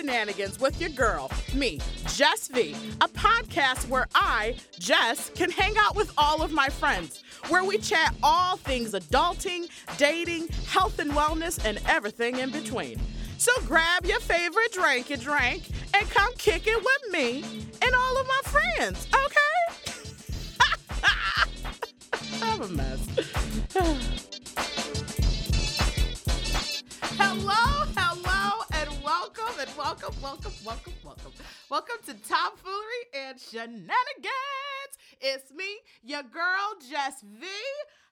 Shenanigans with your girl, me, Jess V, a podcast where I, Jess, can hang out with all of my friends, where we chat all things adulting, dating, health and wellness, and everything in between. So grab your favorite drink and drink and come kick it with me and all of my friends, okay? I'm a mess. hello, hello, welcome, and welcome, welcome, welcome, welcome. Welcome to Tomfoolery and Shenanigans. It's me, your girl, Jess V.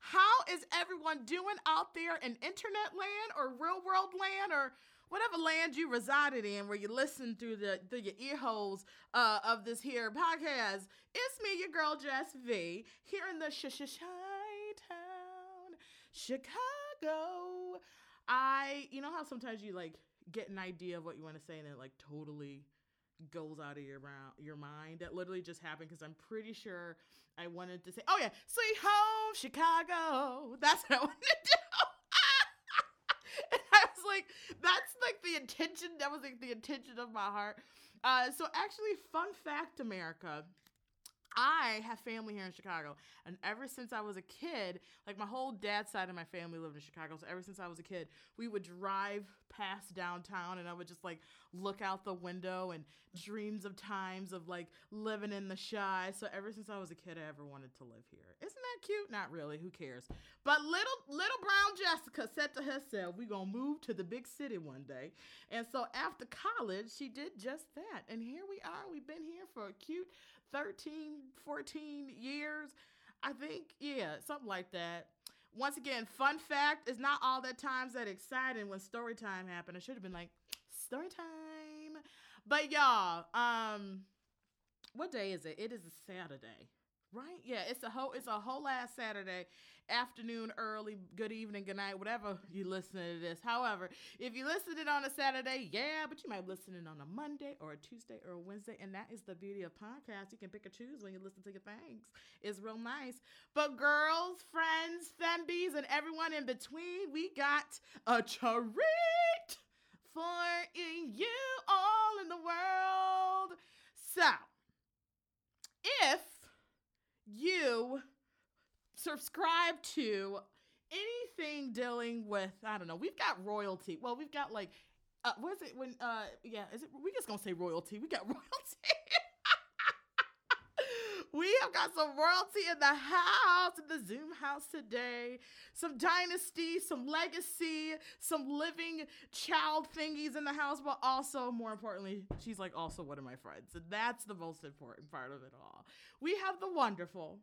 How is everyone doing out there in internet land or real world land or whatever land you resided in where you listen through the through your ear holes uh, of this here podcast. It's me, your girl Jess V, here in the sh sh town, Chicago. I, you know how sometimes you like get an idea of what you want to say and it like totally goes out of your mouth, your mind. That literally just happened because I'm pretty sure I wanted to say, "Oh yeah, sweet home Chicago." That's what I wanted to do. and I was like, "That's like the intention. That was like the intention of my heart." Uh, so actually, fun fact, America. I have family here in Chicago, and ever since I was a kid, like my whole dad's side of my family lived in Chicago. So ever since I was a kid, we would drive past downtown, and I would just like look out the window and dreams of times of like living in the shy. So ever since I was a kid, I ever wanted to live here. Isn't that cute? Not really. Who cares? But little little brown Jessica said to herself, "We gonna move to the big city one day." And so after college, she did just that, and here we are. We've been here for a cute 13, 14 years. I think, yeah, something like that. Once again, fun fact is not all that times that exciting when story time happened. I should have been like story time. But y'all, um, what day is it? It is a Saturday. Right? Yeah, it's a whole it's a whole last Saturday afternoon, early, good evening, good night, whatever you listen to this. However, if you listen it on a Saturday, yeah, but you might listen it on a Monday or a Tuesday or a Wednesday, and that is the beauty of podcasts. You can pick and choose when you listen to your things. It's real nice. But girls, friends, fembies, and everyone in between, we got a treat for you all in the world. So, if you subscribe to anything dealing with I don't know. We've got royalty. Well, we've got like uh, what is it when uh yeah, is it we just gonna say royalty. We got royalty. We have got some royalty in the house, in the Zoom house today. Some dynasty, some legacy, some living child thingies in the house, but also, more importantly, she's like also one of my friends. And that's the most important part of it all. We have the wonderful,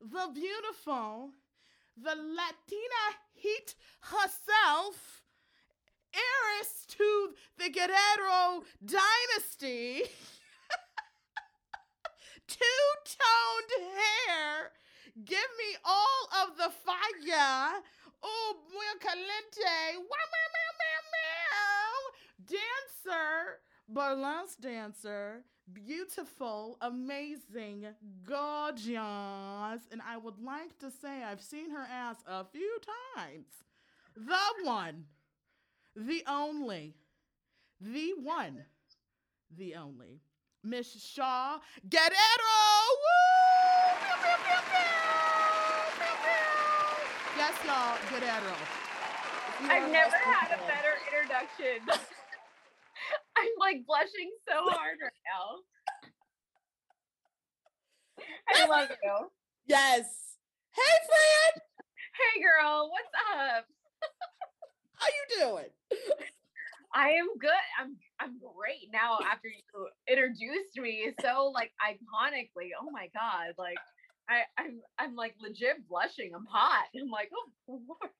the beautiful, the Latina heat herself, heiress to the Guerrero dynasty, two toned hair. Give me all of the fire. Oh, muy caliente. Wow, meow, meow, meow. Dancer, burlesque dancer, beautiful, amazing, gorgeous, and I would like to say I've seen her ass a few times. The one, the only, the one, the only, Miss Shaul Guerrero. Woo! Pew, pew, pew, pew! Yes, y'all, Guerrero. You I've never had a better introduction. I'm like blushing so hard right now. I love you. Yes. Hey, friend. Hey girl, what's up? How you doing? I am good. I'm I'm great now after you introduced me so like iconically. Oh my god, like I, I'm I'm like legit blushing. I'm hot. I'm like, oh Lord.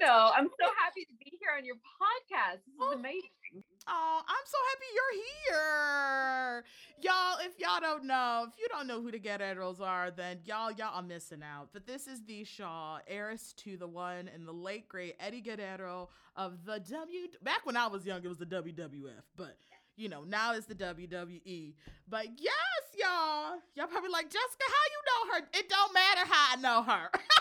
No, I'm so happy to be here on your podcast. This is Oh. amazing. Oh, I'm so happy you're here. Y'all, if y'all don't know, if you don't know who the Get Guerreros are, then y'all, y'all are missing out. But this is the Shaul, heiress to the one and the late great Eddie Guerrero of the W. Back when I was young, it was the WWF, but you know, now it's the WWE. But yes, y'all, y'all probably like, Jessica, how you know her? It don't matter how I know her.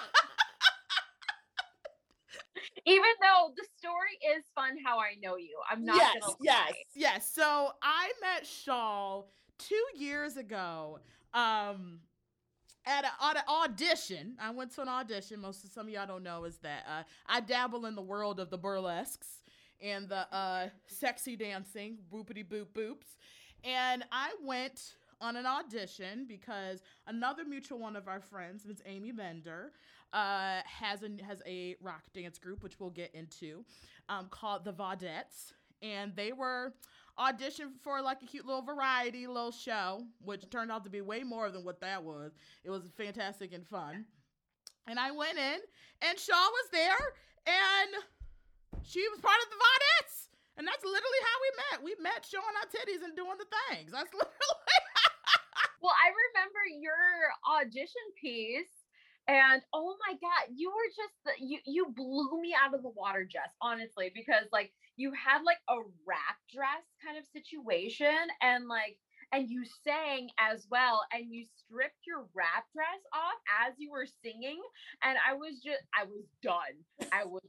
even though the story is fun how I know you. I'm not yes, gonna yes, yes. So I met Shaul two years ago. Um at, at an audition, I went to an audition. Most of some of y'all don't know is that uh, I dabble in the world of the burlesques and the uh, sexy dancing, boopity boop boops. And I went on an audition because another mutual one of our friends, Ms. Amy Bender, uh, has a has a rock dance group, which we'll get into, um, called the Vaudettes, and they were auditioned for like a cute little variety little show, which turned out to be way more than what that was. It was fantastic and fun. And I went in, and Shaul was there, and she was part of the Vaudettes. And that's literally how we met. We met showing our titties and doing the things. That's literally. Well, I remember your audition piece and oh my god, you were just the, you you blew me out of the water, Jess, honestly, because like you had like a wrap dress kind of situation and like and you sang as well and you stripped your wrap dress off as you were singing and I was just I was done. I was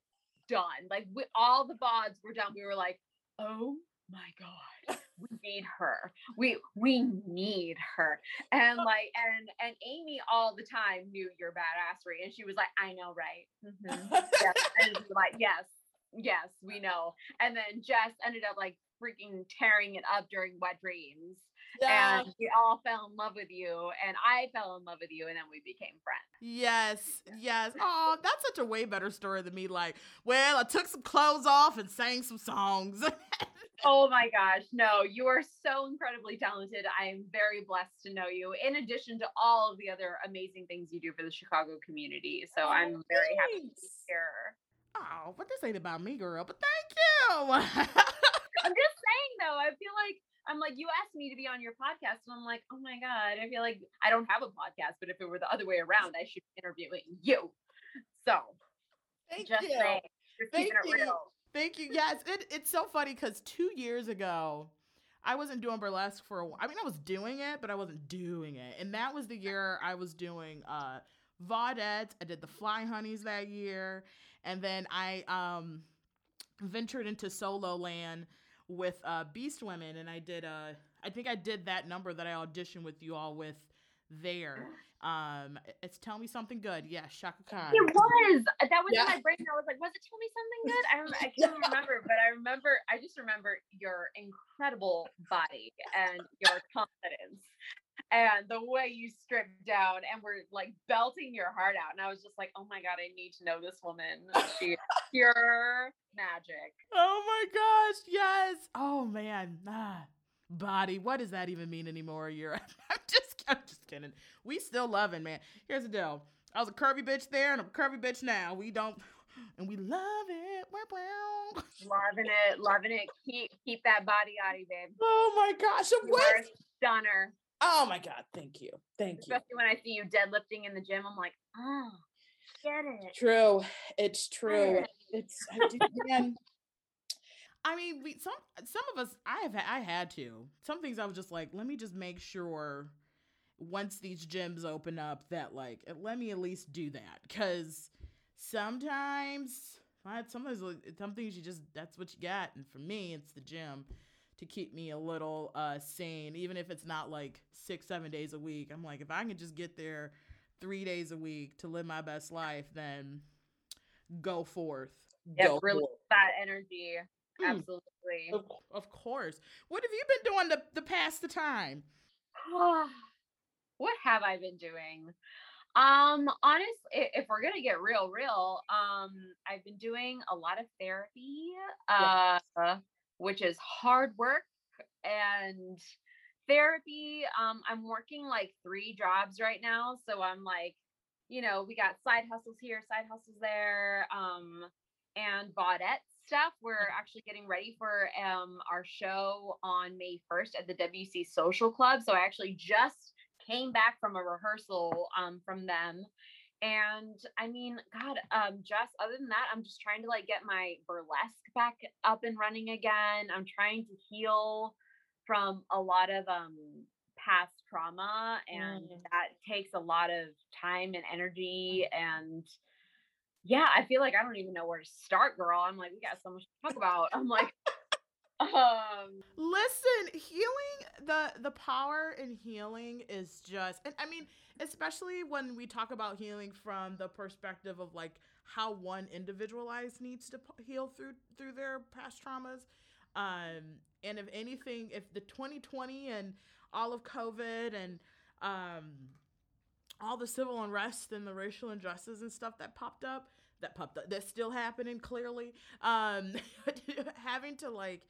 done. Like we, all the bods were done. We were like, "Oh my god we need her we we need her and like and and amy all the time knew your badassery and she was like i know right Mhm. yes. and like yes yes we know and then jess ended up like freaking tearing it up during wet dreams Yeah. and we all fell in love with you and i fell in love with you and then we became friends Yes, yes. Oh, that's such a way better story than me. Like, well, I took some clothes off and sang some songs. Oh my gosh, no, you are so incredibly talented. I am very blessed to know you, in addition to all of the other amazing things you do for the Chicago community. So Oh, I'm very happy to be thanks. here. oh, but this ain't about me, girl. But thank you. I'm just saying though, I feel like I'm like, you asked me to be on your podcast, and I'm like, oh my God, I feel like I don't have a podcast, but if it were the other way around, I should be interviewing you. So thank just you. saying, just Thank keeping it real. Thank you. Yes, it, it's so funny because two years ago, I wasn't doing burlesque for a while. I mean, I was doing it, but I wasn't doing it. And that was the year I was doing uh, Vaudettes. I did the Fly Honeys that year. And then I um, ventured into solo land with uh, Beast Women. And I did, uh, I think I did that number that I auditioned with you all with there. Um, it's Tell Me Something Good. Yeah, Chaka Khan. It was. That was Yeah. in my brain. I was like, was it Tell Me Something Good? I, rem- I can't remember, but I remember, I just remember your incredible body and your confidence and the way you stripped down and were like belting your heart out. And I was just like, oh my God, I need to know this woman. She pure magic. Oh my gosh, yes. Oh man. Ah, body. What does that even mean anymore? You're I'm just I'm just kidding. We still loving, man. Here's the deal. I was a curvy bitch there and I'm a curvy bitch now. We don't and we love it. Wow, wow. Loving it, loving it. Keep keep that body of babe. Oh my gosh. You what? stunner. Oh my God. Thank you. Thank you. Especially when I see you deadlifting in the gym. I'm like, oh, get it. True. It's true. it. It's man. I mean, we some some of us I have I had to. Some things I was just like, let me just make sure once these gyms open up that like let me at least do that cuz sometimes I- sometimes some things you just that's what you got and for me it's the gym to keep me a little uh sane even if it's not like 6 7 days a week. I'm like if I can just get there 3 days a week to live my best life then go forth. Yep, Go really for that energy. Hmm. Absolutely. Of, of course. What have you been doing to, to pass the time? what have I been doing? Um, honestly, if we're gonna get real, real, um, I've been doing a lot of therapy, uh, which is hard work and therapy. Um, I'm working like three jobs right now, so I'm like, you know, we got side hustles here, side hustles there, um, and Vaudette stuff. We're actually getting ready for um our show on May 1st at the WC Social Club. So I actually just came back from a rehearsal um from them. And I mean, God, um, just other than that, I'm just trying to like get my burlesque back up and running again. I'm trying to heal from a lot of um past trauma and Mm. that takes a lot of time and energy and yeah, I feel like I don't even know where to start, girl. I'm like, we got so much to talk about. I'm like, um, Listen, healing the the power in healing is just and I mean, especially when we talk about healing from the perspective of like how one individualized needs to heal through through their past traumas. Um and if anything, if the 2020 and all of COVID and um all the civil unrest and the racial injustices and stuff that popped up that popped up that's still happening clearly um having to like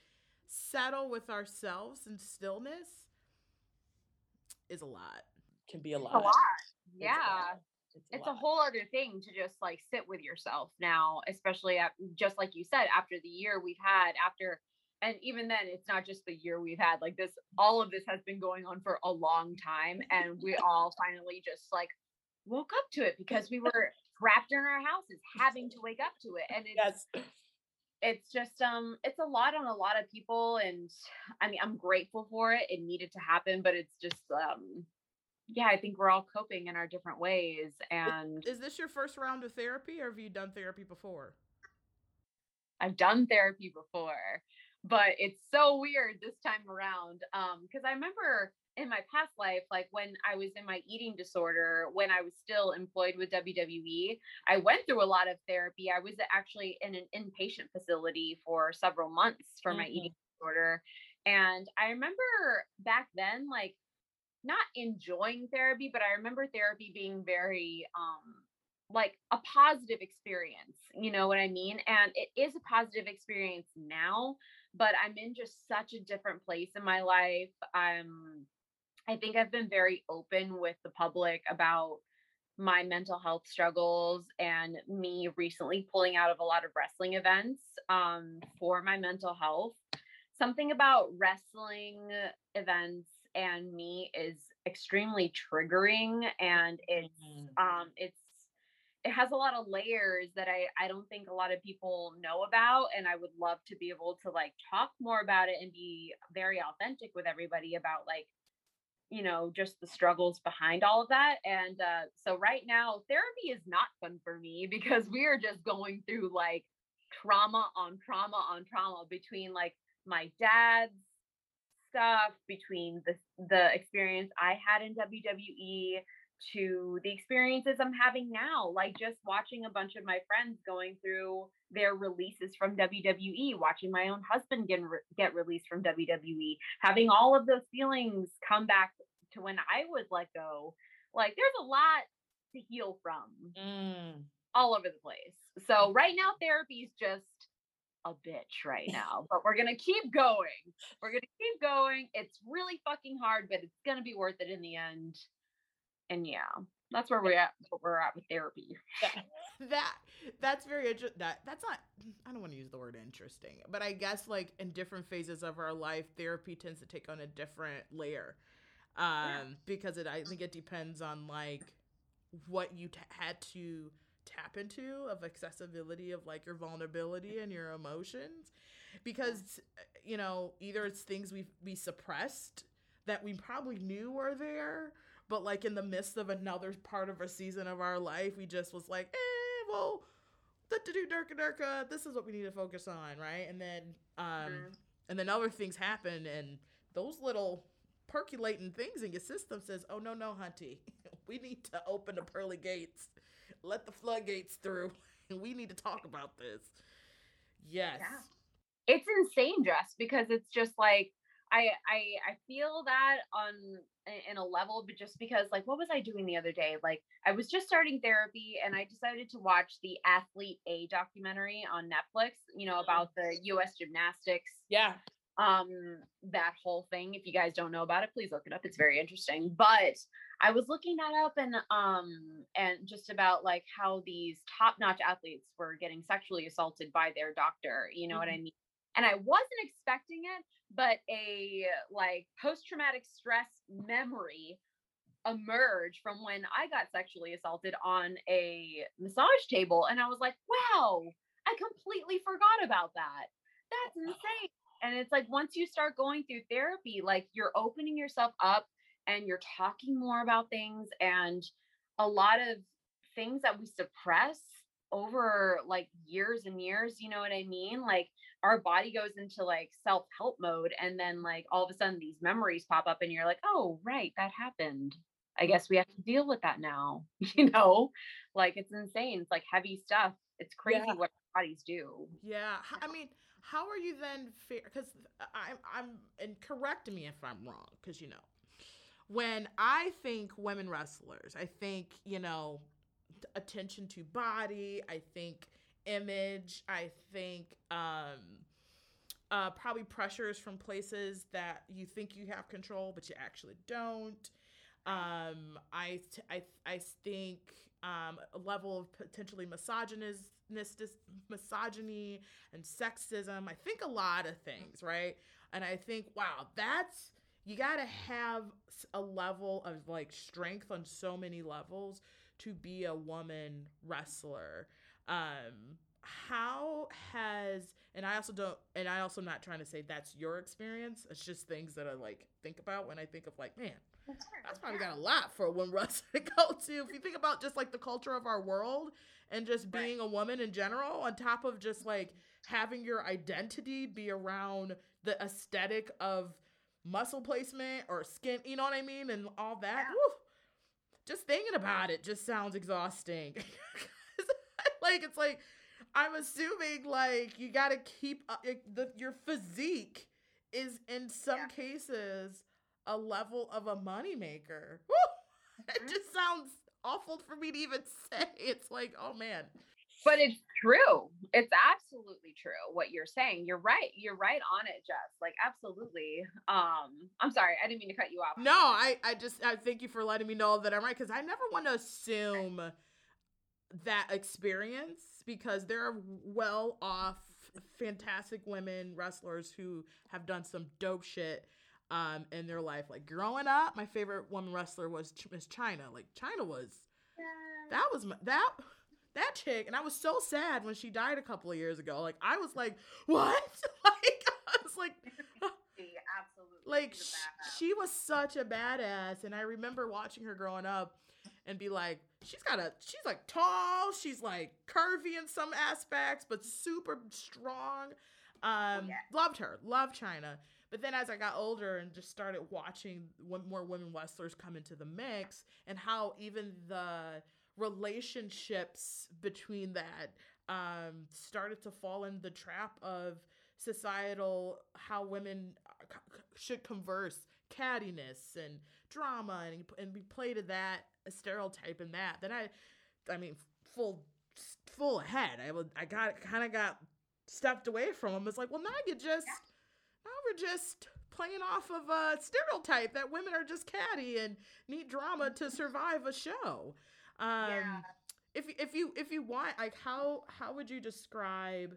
settle with ourselves in stillness is a lot Can be a lot. a lot. It's a Yeah. lot. it's a lot. whole other thing to just like sit with yourself now especially at, just like you said after the year we've had after and even then it's not just the year we've had like this all of this has been going on for a long time and we all finally just like woke up to it because we were trapped in our houses having to wake up to it and it's Yes. it's just um it's a lot on a lot of people and i mean i'm grateful for it it needed to happen but it's just um yeah i think we're all coping in our different ways and is this your first round of therapy or have you done therapy before i've done therapy before but it's so weird this time around um because i remember in my past life like when i was in my eating disorder when i was still employed with wwe i went through a lot of therapy. I was actually in an inpatient facility for several months for my eating disorder and i remember back then like not enjoying therapy but i remember therapy being very um like a positive experience you know what i mean? And it is a positive experience now but i'm in just such a different place in my life i'm i think i've been very open with the public about my mental health struggles and me recently pulling out of a lot of wrestling events um, for my mental health something about wrestling events and me is extremely triggering and it's Mhm. um it's it has a lot of layers that I I don't think a lot of people know about and I would love to be able to like talk more about it and be very authentic with everybody about like you know just the struggles behind all of that and uh so right now therapy is not fun for me because we are just going through like trauma on trauma on trauma between like my dad's stuff between the the experience I had in WWE to the experiences I'm having now, like just watching a bunch of my friends going through their releases from WWE, watching my own husband get re- get released from WWE, having all of those feelings come back to when I was let go. Like there's a lot to heal from Mm. all over the place. So right now therapy is just a bitch right now, but we're gonna keep going. We're gonna keep going. It's really fucking hard, but it's gonna be worth it in the end. And yeah, that's where we're at. What we're at with therapy. that that's very interesting that that's not i don't want to use the word interesting but i guess like in different phases of our life therapy tends to take on a different layer um because it i think it depends on like what you t- had to tap into of accessibility of like your vulnerability and your emotions because you know either it's things we we suppressed that we probably knew were there but like in the midst of another part of a season of our life we just was like eh well da da do durka durka this is what we need to focus on right? And then um Mhm. and then other things happen and those little percolating things in your system says oh no no hunty we need to open the pearly gates. Let the floodgates through. And we need to talk about this. Yes. It's insane, Jess, because it's just like I I I feel that on in a level, but just because like what was I doing the other day? Like I was just starting therapy and I decided to watch the Athlete A documentary on Netflix, you know, about the US gymnastics. Yeah. um that whole thing if you guys don't know about it please look it up it's very interesting. But i was looking that up and um and just about like how these top-notch athletes were getting sexually assaulted by their doctor you know what i mean and i wasn't expecting it but a like post-traumatic stress memory emerged from when i got sexually assaulted on a massage table and i was like wow i completely forgot about that. That's insane. And it's like once you start going through therapy like you're opening yourself up and you're talking more about things and a lot of things that we suppress over like years and years, you know what I mean? Like our body goes into like self-help mode and then like all of a sudden these memories pop up and you're like, "Oh, right, that happened." I guess we have to deal with that now. You know, like it's insane. It's like heavy stuff. It's crazy Yeah. what our bodies do. Yeah, i mean, how are you then fair? Because I'm, I'm, and correct me if I'm wrong, because you know, when I think women wrestlers, I think you know, attention to body. I think image. I think um, uh, probably pressures from places that you think you have control, but you actually don't. Um, I, t- I, I think um, a level of potentially misogynist, misogyny and sexism. I think a lot of things, right? And I think, wow, that's you got to have a level of like strength on so many levels to be a woman wrestler. Um, how has and I also don't and I also not trying to say that's your experience. It's just things that I like think about when I think of like, man, that's probably got a lot for a woman wrestler to go to. If you think about just like the culture of our world and just Right. being a woman in general, on top of just like having your identity be around the aesthetic of muscle placement or skin, you know what I mean? And all that. Yeah. Just thinking about it just sounds exhausting. like, it's like, I'm assuming like you got to keep up the, your physique is in some Yeah. cases a level of a moneymaker. Woo! It Mhm. just sounds awful for me to even say. It's like, oh man. But it's true. It's absolutely true what you're saying. You're right. You're right on it, Jess. Like absolutely. Um, I'm sorry, I didn't mean to cut you off. No, I, I just I thank you for letting me know that I'm right because I never want to assume that experience because there are well off, fantastic women wrestlers who have done some dope shit um in their life. Like growing up, my favorite woman wrestler was Ch- Miss Chyna. Like Chyna was that was my, that that chick, and I was so sad when she died a couple of years ago. Like I was like, what? like I was like. absolutely. like she's a sh- badass. she was such a badass and i remember watching her growing up and be like she's got a she's like tall she's like curvy in some aspects but super strong um yeah. loved her loved Chyna but then as i got older and just started watching more women wrestlers come into the mix and how even the relationships between that um started to fall in the trap of societal how women uh, c- should converse cattiness and drama and, and we play to that a stereotype in that then i i mean full full ahead. I would i got kind of got stepped away from them it's like well now you just now we're just playing off of a stereotype that women are just catty and need drama to survive a show um Yeah. if if you if you want like how how would you describe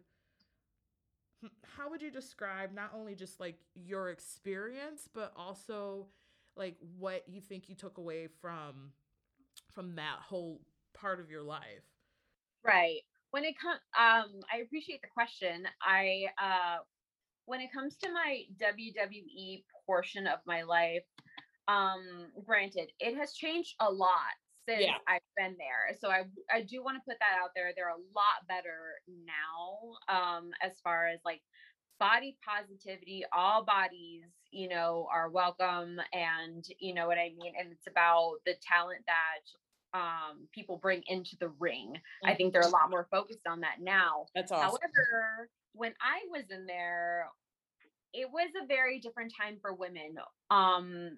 hmm, how would you describe not only just like your experience but also like what you think you took away from from that whole part of your life Right. When it comes, um, I appreciate the question. I, uh, when it comes to my WWE portion of my life, um, granted, it has changed a lot since Yeah. I've been there. So I, I do want to put that out there. They're a lot better now, um, as far as like body positivity. All bodies, you know, are welcome, and you know what I mean. And it's about the talent that um people bring into the ring. I think they're a lot more focused on that now. That's awesome. However, when I was in there, it was a very different time for women. Um,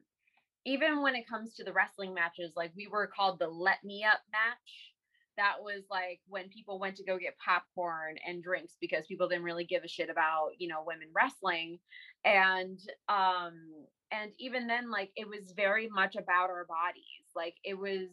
even when it comes to the wrestling matches, like we were called the let me up match. That was like when people went to go get popcorn and drinks because people didn't really give a shit about, you know, women wrestling. And um and even then like it was very much about our bodies. Like it was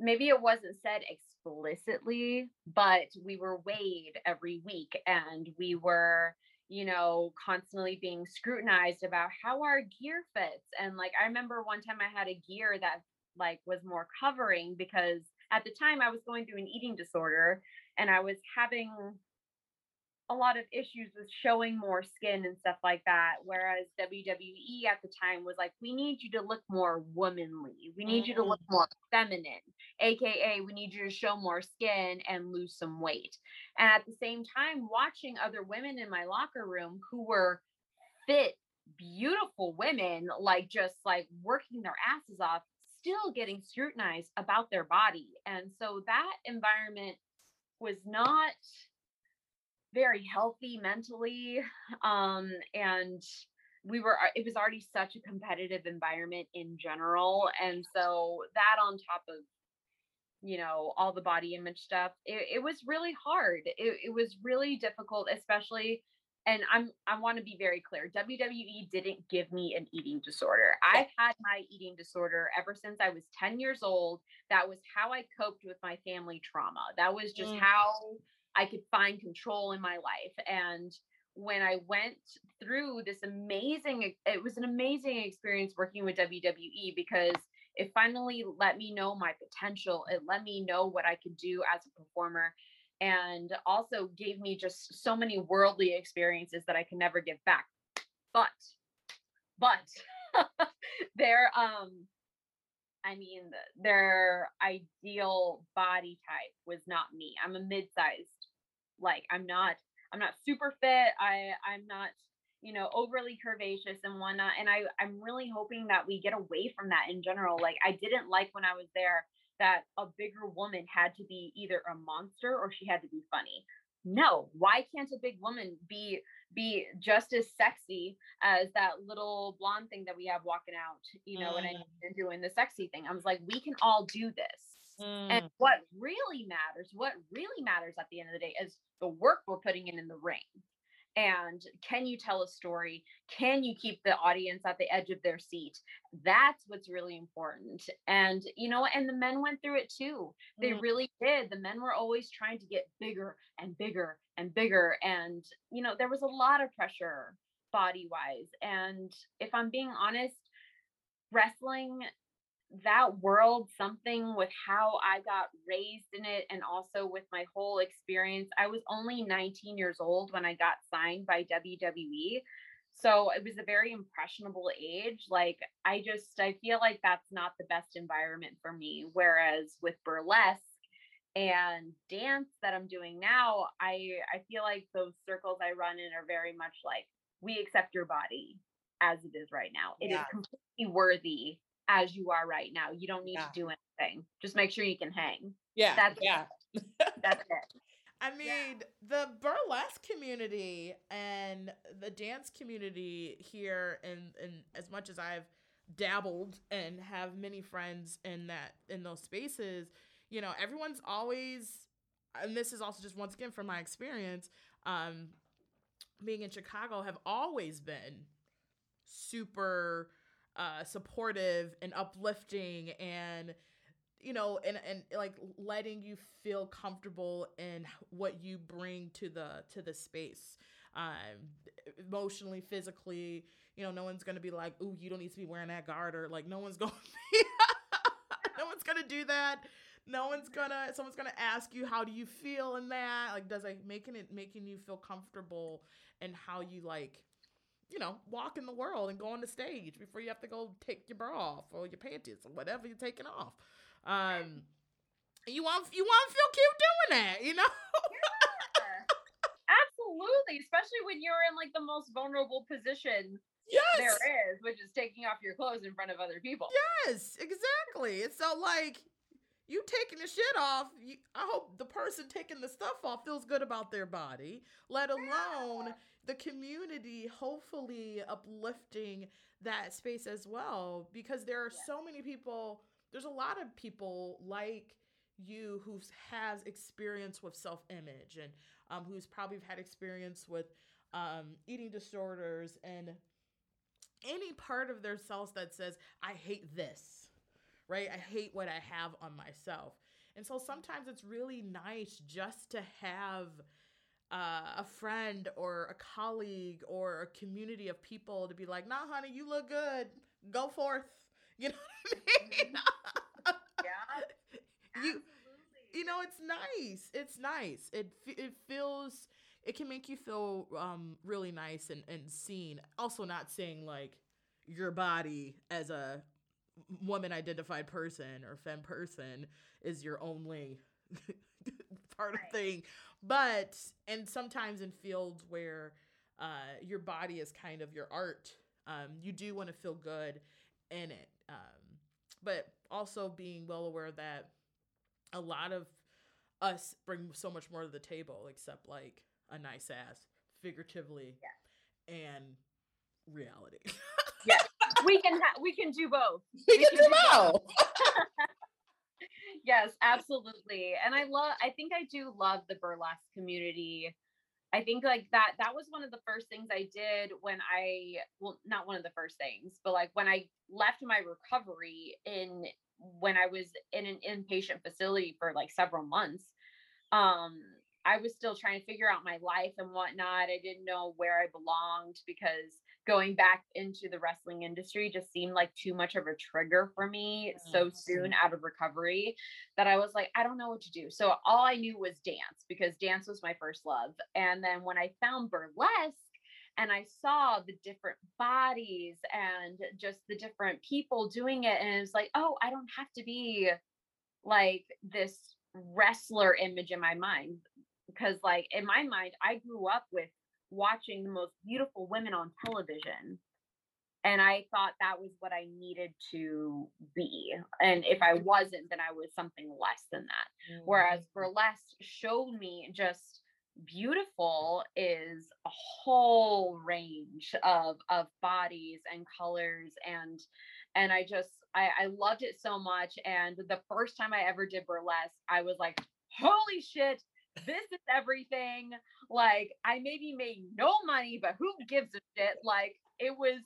maybe it wasn't said explicitly, but we were weighed every week and we were, you know, constantly being scrutinized about how our gear fits. And like, I remember one time I had a gear that like was more covering because at the time I was going through an eating disorder and I was having a lot of issues with showing more skin and stuff like that. Whereas WWE at the time was like, we need you to look more womanly. We need you to look mm. more feminine, aka we need you to show more skin and lose some weight. And at the same time, watching other women in my locker room who were fit, beautiful women, like just like working their asses off, still getting scrutinized about their body. And so that environment was not very healthy mentally um and we were it was already such a competitive environment in general and so that on top of you know all the body image stuff it, it was really hard. It, it was really difficult especially and i'm i want to be very clear wwe didn't give me an eating disorder. I've had my eating disorder ever since i was 10 years old. That was how i coped with my family trauma. That was just Mm. how I could find control in my life. And when I went through this amazing, it was an amazing experience working with WWE because it finally let me know my potential. It let me know what I could do as a performer and also gave me just so many worldly experiences that I can never give back. But, but their, um, I mean, their ideal body type was not me. I'm a mid-sized like i'm not i'm not super fit i i'm not you know overly curvaceous and whatnot and i i'm really hoping that we get away from that in general like i didn't like when i was there that a bigger woman had to be either a monster or she had to be funny no why can't a big woman be be just as sexy as that little blonde thing that we have walking out you know and, I, Mm. and doing the sexy thing i was like we can all do this Mm. and what really matters, what really matters at the end of the day is the work we're putting in in the ring. And can you tell a story? Can you keep the audience at the edge of their seat? That's what's really important. And you know, and the men went through it too. They Mm. really did. The men were always trying to get bigger and bigger and bigger. And you know, there was a lot of pressure body wise. And if I'm being honest, wrestling that world something with how I got raised in it and also with my whole experience. I was only 19 years old when I got signed by WWE. So it was a very impressionable age. Like I just I feel like that's not the best environment for me whereas with burlesque and dance that I'm doing now, I I feel like those circles I run in are very much like we accept your body as it is right now. It is Yeah. completely worthy as you are right now. You don't need Yeah. to do anything. Just make sure you can hang. yeah, that's- yeah. That's it. I mean, the burlesque community and the dance community here, and and as much as I've dabbled and have many friends in that in those spaces, you know, everyone's always, and this is also just once again from my experience, um, being in Chicago, have always been super uh supportive and uplifting and you know and and like letting you feel comfortable in what you bring to the to the space um emotionally physically you know no one's gonna be like ooh you don't need to be wearing that garter. Like no one's gonna be no one's gonna do that. No one's gonna someone's gonna ask you how do you feel in that? Like does it making it making you feel comfortable and how you like you know walk in the world and go on the stage before you have to go take your bra off or your panties or whatever you're taking off um you want you want to feel cute doing that you know Absolutely. Especially when you're in like the most vulnerable position Yes. there is, which is taking off your clothes in front of other people. yes exactly and so like you taking the shit off you, i hope the person taking the stuff off feels good about their body let alone the community hopefully uplifting that space as well because there are so many people there's a lot of people like you who has experience with self-image and um, who's probably had experience with um, eating disorders and any part of their selves that says i hate this right? I hate what i have on myself. And so sometimes it's really nice just to have uh, a friend or a colleague or a community of people to be like, nah, honey, you look good. Go forth. You know what I mean? Yeah. you, you know, it's nice. It's nice. It it feels it can make you feel um really nice and and seen. Also, not saying like your body as a woman identified person or femme person is your only part of thing but and sometimes in fields where uh, your body is kind of your art um, you do want to feel good in it um, but also being well aware that a lot of us bring so much more to the table except like a nice ass figuratively and reality we can ha- we can do both. We We can them do both. out. yes, absolutely. And I love I think I do love the burlesque community. I think like that that was one of the first things I did when I well not one of the first things, but like when I left my recovery in when I was in an inpatient facility for like several months. Um I was still trying to figure out my life and whatnot. I didn't know where I belonged because going back into the wrestling industry just seemed like too much of a trigger for me so Mm. soon out of recovery that I was like, I don't know what to do. So all I knew was dance because dance was my first love. And then when I found burlesque and I saw the different bodies and just the different people doing it, and it was like, oh, I don't have to be like this wrestler image in my mind. Because, like, in my mind, I grew up with watching the most beautiful women on television and I thought that was what I needed to be. And if I wasn't, then I was something less than that. Whereas mm-hmm. burlesque showed me just beautiful is a whole range of of bodies and colors and and I just I, I loved it so much. And the first time I ever did burlesque, I was like, holy shit, this is everything. Like I maybe made no money, but who gives a shit? Like it was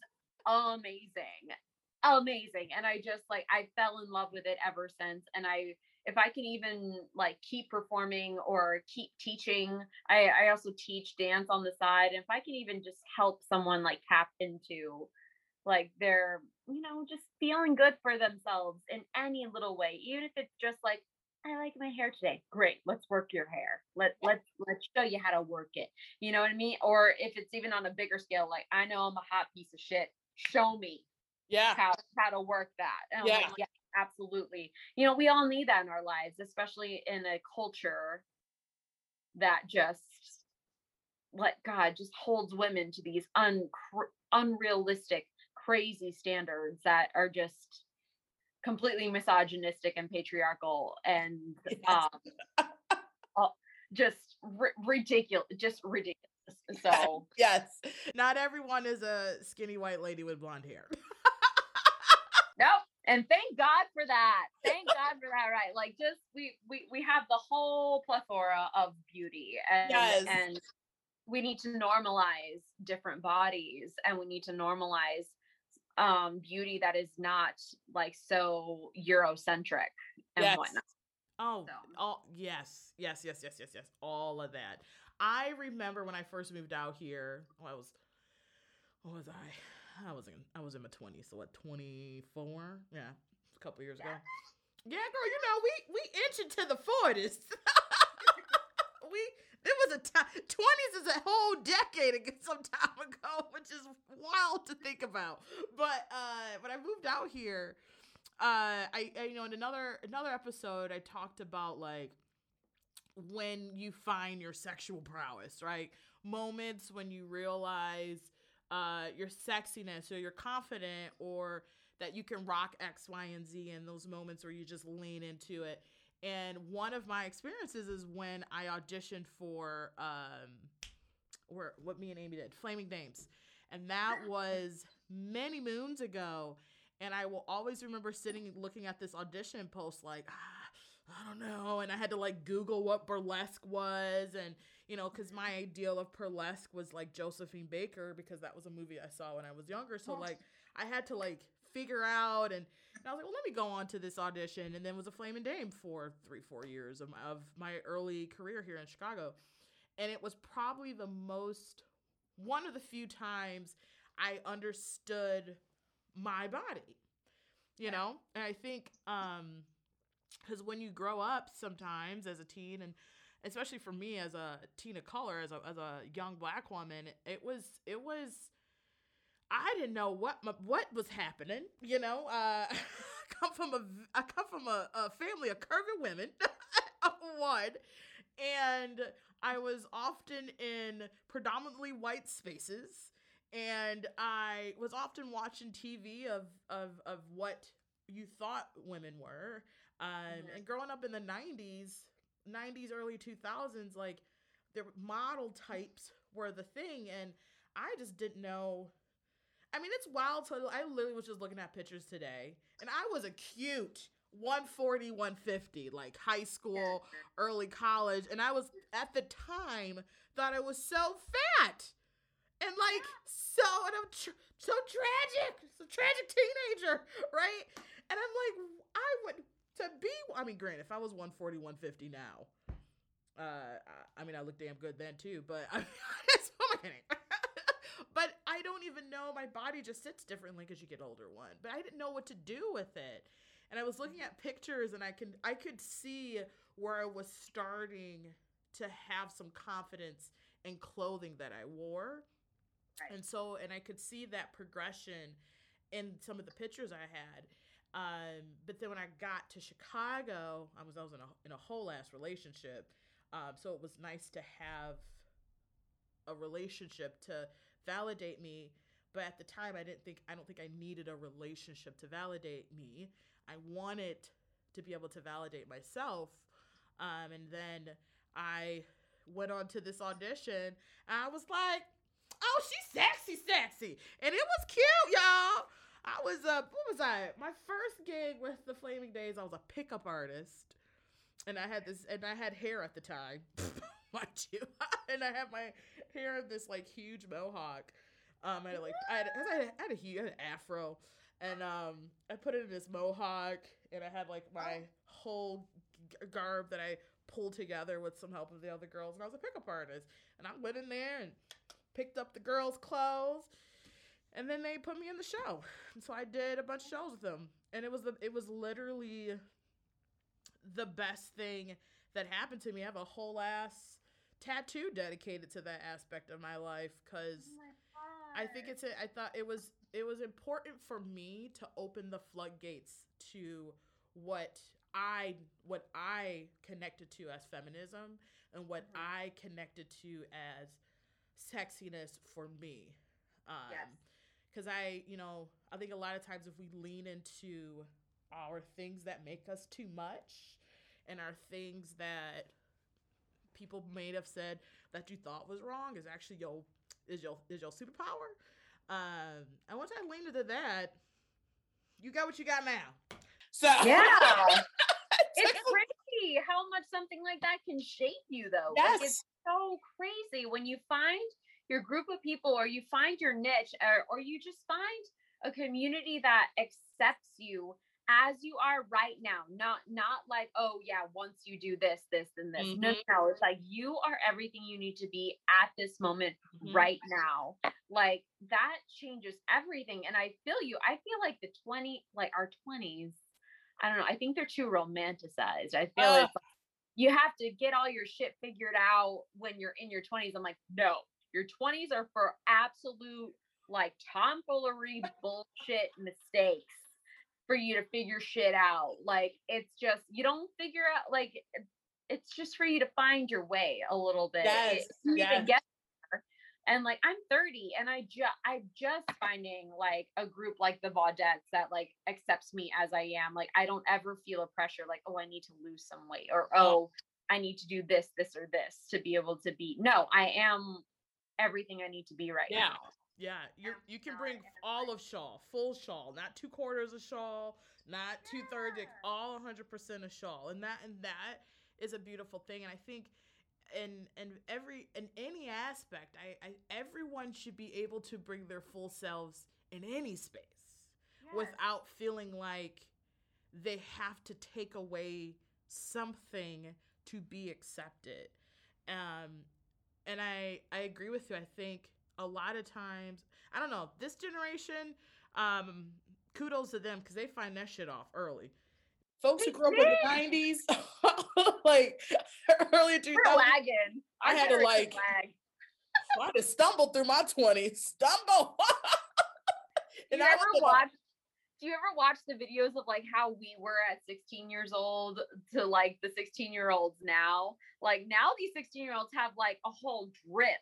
amazing amazing and i just like i fell in love with it ever since and i if i can even like keep performing or keep teaching i i also teach dance on the side and if i can even just help someone like tap into like they're you know just feeling good for themselves in any little way even if it's just like I like my hair today. Great. Let's work your hair. Let let's let's show you how to work it. You know what I mean? Or if it's even on a bigger scale, like I know I'm a hot piece of shit. Show me Yeah. how how to work that. Yeah. like, yeah, absolutely. You know, we all need that in our lives, especially in a culture that just let God just holds women to these un unrealistic, crazy standards that are just completely misogynistic and patriarchal and um just ri- ridiculous just ridiculous so Yes. not everyone is a skinny white lady with blonde hair Nope. And thank God for that. Thank God for that. Right. Like just we we we have the whole plethora of beauty and Yes. and we need to normalize different bodies and we need to normalize um beauty that is not like so Eurocentric and Yes. whatnot. Oh, So. all yes, yes, yes, yes, yes, yes, all of that. I remember when I first moved out here. Well, I was, what was I? I was in, I was in my twenties. So what, twenty four? Yeah, a couple years ago. Yeah, girl, you know we we inch into the forties. we there was a time twenties is a whole decade ago, some time ago, which is wild to think about. But uh, when I moved out here, uh I, I you know in another another episode I talked about like when you find your sexual prowess, right? Moments when you realize uh your sexiness or you're confident or that you can rock X, Y, and Z in those moments where you just lean into it. And one of my experiences is when I auditioned for um where what me and Amy did, Flaming Dames. And that was many moons ago. And I will always remember sitting looking at this audition post like, ah, I don't know. And I had to like Google what burlesque was. And, you know, because my ideal of burlesque was like Josephine Baker because that was a movie I saw when I was younger. So, like, I had to like figure out and, and I was like, well, let me go on to this audition. And then was a Flaming Dame for three, four years of my, of my early career here in Chicago. And it was probably the most, one of the few times I understood my body, you know? And I think, um, because when you grow up sometimes as a teen and especially for me as a teen of color, as a as a young black woman, it was it was I didn't know what my, what was happening. You know, uh, I come from a I come from a, a family of curvy women, one, and I was often in predominantly white spaces, and I was often watching TV of of of what you thought women were. Um, Mhm. and growing up in the '90s, '90s, early 2000s, like their model types were the thing, and I just didn't know. I mean, it's wild. So I literally was just looking at pictures today, and I was a cute 140, 150, like high school, early college, and I was at the time thought I was so fat and like so and I'm tr- so tragic, so tragic teenager, right? And I'm like, I would to be. I mean, granted, if I was 140, 150 now, uh, I- mean, I look damn good then too. But I mean, it's I'm. But I don't even know. My body just sits differently because you get older. One, but I didn't know what to do with it. And I was looking at pictures, and I can I could see where I was starting to have some confidence in clothing that I wore. Right. And so, and I could see that progression in some of the pictures I had. Um, but then when I got to Chicago, I was I was in a in a whole ass relationship. Um, so it was nice to have a relationship to validate me. But at the time, I didn't think I don't think I needed a relationship to validate me. I wanted to be able to validate myself. Um, and then I went on to this audition, and I was like, "Oh, she's sexy, sexy," and it was cute, y'all. I was uh, what was I? My first gig with the Flaming Days, I was a pickup artist, and I had this, and I had hair at the time, mind you, and I had my hair in this like huge mohawk. Um, I had like I had, I had, a huge an afro, and um, I put it in this mohawk, and I had like my whole g- garb that I pulled together with some help of the other girls, and I was a pickup artist, and I went in there and picked up the girls' clothes, and then they put me in the show, and so I did a bunch of shows with them, and it was the it was literally the best thing that happened to me. I have a whole ass tattoo dedicated to that aspect of my life because I think it's a, I thought it was it was important for me to open the floodgates to what I what I connected to as feminism and what Mhm. I connected to as sexiness for me. Um Yes. cuz I, you know, I think a lot of times if we lean into our things that make us too much and our things that people may have said that you thought was wrong is actually your is your is your superpower. Um, and once I leaned into that, you got what you got now. So Yeah. It's it's crazy how much something like that can shape you though. Like, it's yes. so crazy when you find your group of people or you find your niche or, or you just find a community that accepts you as you are right now not not like oh yeah once you do this this and this no Mhm. no it's like you are everything you need to be at this moment Mhm. right now like that changes everything and i feel you i feel like the 20 like our 20s i don't know i think they're too romanticized i feel it's like you have to get all your shit figured out when you're in your 20s i'm like no your 20s are for absolute like tomfoolery bullshit mistakes for you to figure shit out like it's just you don't figure out like eh, it's just for you to find your way a little bit eh, Yes, It- you yes. even get there. and like i'm 30 and i just I'm just finding like a group like the vaudettes that like accepts me as i am like i don't ever feel a pressure like oh i need to lose some weight or oh i need to do this this or this to be able to be no i am everything i need to be right Yeah. now Yeah, you you can bring all of Shaul, full Shaul, not two quarters of Shaul, not two thirds, like all hundred percent of Shaul, and that and that is a beautiful thing. And I think, in in every in any aspect, I, I everyone should be able to bring their full selves in any space without feeling like they have to take away something to be accepted. Um, and I I agree with you. I think a lot of times, I don't know, this generation, um, kudos to them because they find that shit off early. Folks who grew up in the nineties, like early We're 2000s. lagging. I had to, like-. I had to stumble through my 20s. Stumble. Do you I ever watch? Do you ever watch the videos of like how we were at 16 years old to like the 16 year olds now? Like now these 16 year olds have like a whole drip.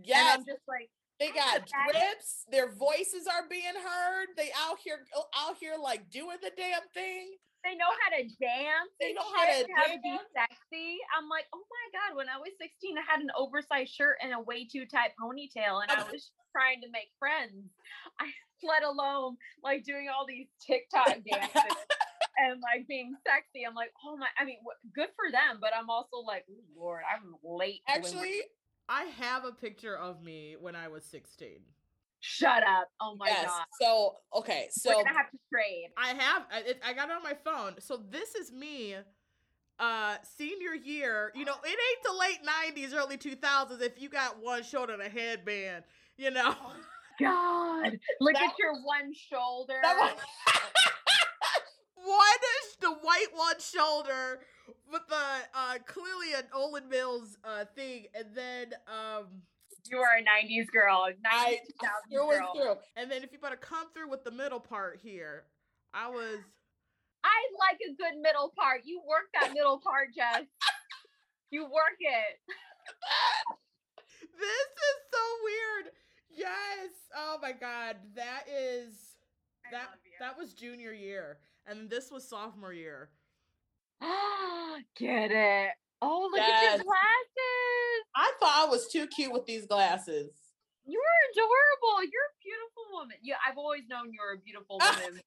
Yes, I'm just like, they got drips. Their voices are being heard. They out here, oh, out here, like doing the damn thing. they know how to dance. They and know how to how to be sexy. I'm like, oh my god! When I was 16, I had an oversized shirt and a way too tight ponytail, and I was trying to make friends. I let alone like doing all these TikTok dances and like being sexy. I'm like, oh my! I mean, good for them, but I'm also like, Lord, I'm late. Actually, I have a picture of me when I was 16. shut up! Oh my yes. god, So okay, so we're gonna have to trade. I have I, it, I got it on my phone. So this is me uh senior year. You know, it ain't the late 90s, early 2000s if you got one shoulder and a headband, you know. God, look That at your one shoulder. that was- one is the white one shoulder with the uh clearly an Olan Mills uh thing and then um You are a 90s girl, 90s, I through girl. through. and then if you better come through with the middle part here. I was I like a good middle part. You work that middle part, Jess. You work it. This is so weird. Yes. Oh my god. That is I that that was junior year and this was sophomore year. Ah, get it. Oh, look at Yes. your glasses. I thought I was too cute with these glasses. You're adorable. You're a beautiful woman. Yeah, I've always known you're a beautiful woman.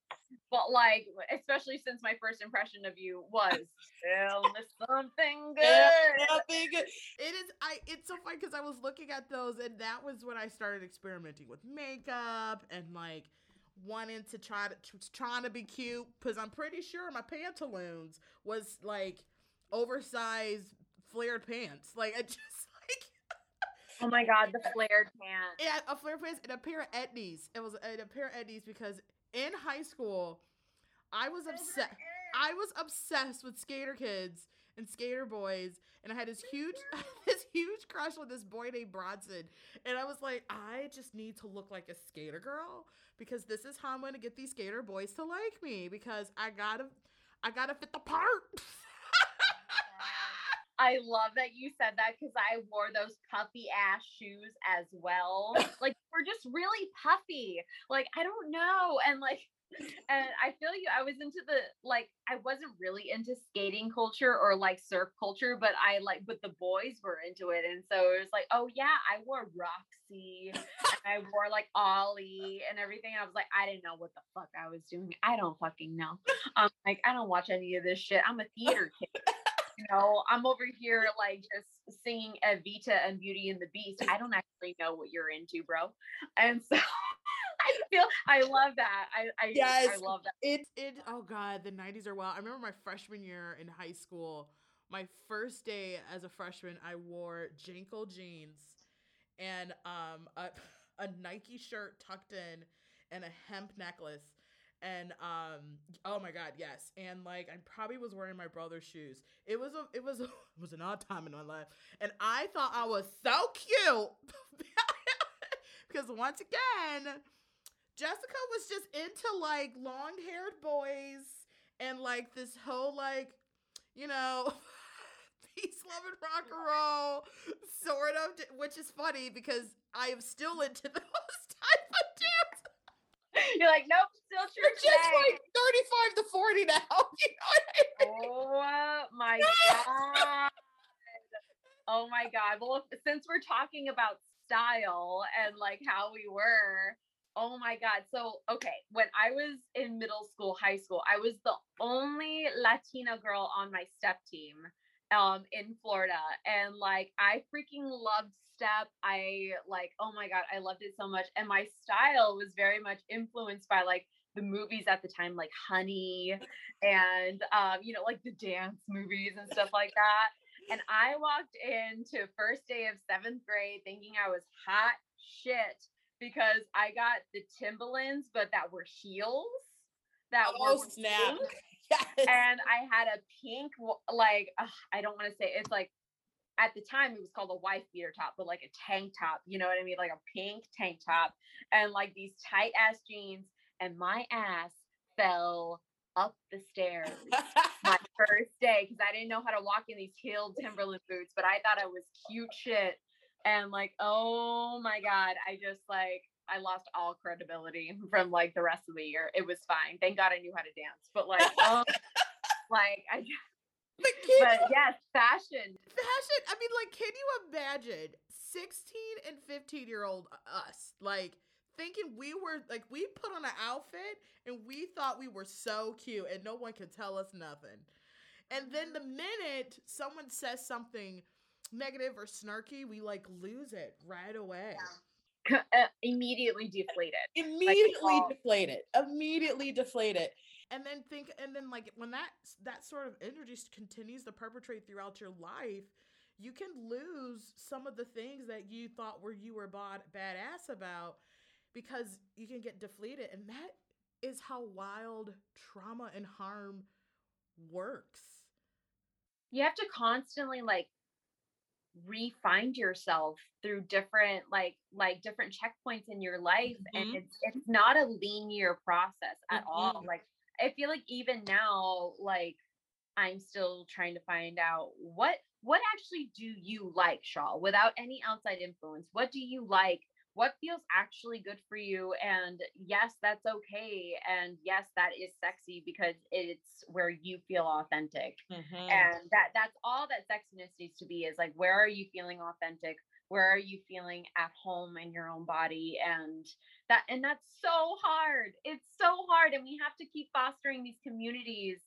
but like, especially since my first impression of you was me something good. nothing good. It is I it's so funny because I was looking at those and that was when I started experimenting with makeup and like wanting to try to tr- trying to be cute because I'm pretty sure my pantaloons was like oversized flared pants. Like I just like Oh my god, the flared pants. Yeah, a flare pants and a pair of etnies. It was and a pair of etnies because in high school, I was obsessed. I was obsessed with skater kids and skater boys, and I had this huge, this huge crush on this boy named Bronson. And I was like, I just need to look like a skater girl because this is how I'm gonna get these skater boys to like me because I gotta, I gotta fit the part. I love that you said that because I wore those puffy ass shoes as well. like we're just really puffy. Like I don't know, and like, and I feel you. I was into the like I wasn't really into skating culture or like surf culture, but I like but the boys were into it, and so it was like, oh yeah, I wore Roxy, I wore like Ollie and everything. I was like, I didn't know what the fuck I was doing. I don't fucking know. I'm like, I don't watch any of this shit. I'm a theater kid you know, I'm over here like just singing Evita and Beauty and the Beast. I don't actually know what you're into, bro. And so I feel I love that. I I, I love that. It it oh god, the nineties are wild. I remember my freshman year in high school. My first day as a freshman, I wore JNCO jeans and um a, a Nike shirt tucked in and a hemp necklace. And um oh my god, yes. And like I probably was wearing my brother's shoes. It was a it was a, it was an odd time in my life. And I thought I was so cute. because once again, Jessica was just into like long haired boys and like this whole like, you know, peace, love, and rock and roll sort of, which is funny because I am still into those type of dudes. You're like, nope, still true. You're just like 35 to 40 now. You know I oh mean? Oh my god. Oh my god. Well, if- since we're talking about style and like how we were, oh my god. So, okay, when I was in middle school, high school, I was the only Latina girl on my step team um in Florida and like I freaking loved step. I like oh my god, I loved it so much and my style was very much influenced by like the movies at the time like Honey and um, you know, like the dance movies and stuff like that. And I walked into first day of seventh grade thinking I was hot shit because I got the Timberlands, but that were heels. That Oh, were snap. pink. Yes. and I had a pink, like ugh, I don't want to say it's like at the time it was called a wife beater top, but like a tank top, you know what I mean? Like a pink tank top and like these tight ass jeans, and my ass fell up the stairs my first day because I didn't know how to walk in these heeled Timberland boots, but I thought I was cute shit. And like, oh my God, I just like, I lost all credibility from like the rest of the year. It was fine. Thank God I knew how to dance. But like, oh, like, I just, but but yes, fashion. Fashion. I mean, like, can you imagine 16 and 15 year old uh, us, like, thinking we were, like, we put on an outfit and we thought we were so cute and no one could tell us nothing. And then the mm-hmm. minute someone says something negative or snarky, we like lose it right away. uh, immediately deflated. immediately all- deflated. Immediately deflated. And then think, and then like when that that sort of energy continues to perpetrate throughout your life, you can lose some of the things that you thought were you were bad, badass about because you can get deflated, and that is how wild trauma and harm works. you have to constantly like re-find yourself through different like like different checkpoints in your life and Mhm. it's it's not a linear process at all Mhm. like i feel like even now like i'm still trying to find out what what actually do you like Shaul without any outside influence what do you like what feels actually good for you and yes that's okay and yes that is sexy because it's where you feel authentic mm-hmm. and that that's all that sexiness needs to be is like where are you feeling authentic? Where are you feeling at home in your own body? And that and that's so hard it's so hard and we have to keep fostering these communities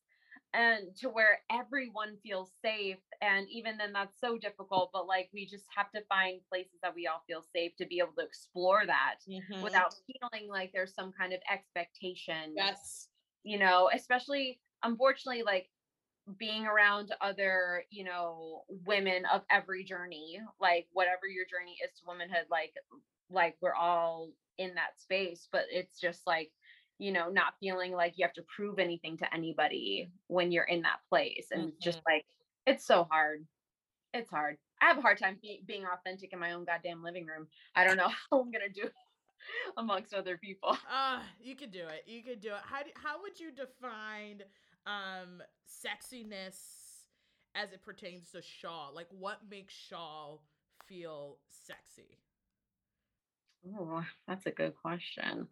and to where everyone feels safe and even then that's so difficult but like we just have to find places that we all feel safe to be able to explore that Mhm. without feeling like there's some kind of expectation yes. you know, especially unfortunately, like being around other, you know, women of every journey, like whatever your journey is to womanhood, like, like we're all in that space, but it's just like, you know, not feeling like you have to prove anything to anybody when you're in that place. And it's just like, it's so hard. It's hard. I have a hard time be- being authentic in my own goddamn living room. I don't know how I'm going to do it amongst other people. Ah, you could do it. You could do it. How do, how would you define um sexiness as it pertains to Shaul? Like what makes Shaul feel sexy? Oh, that's a good question.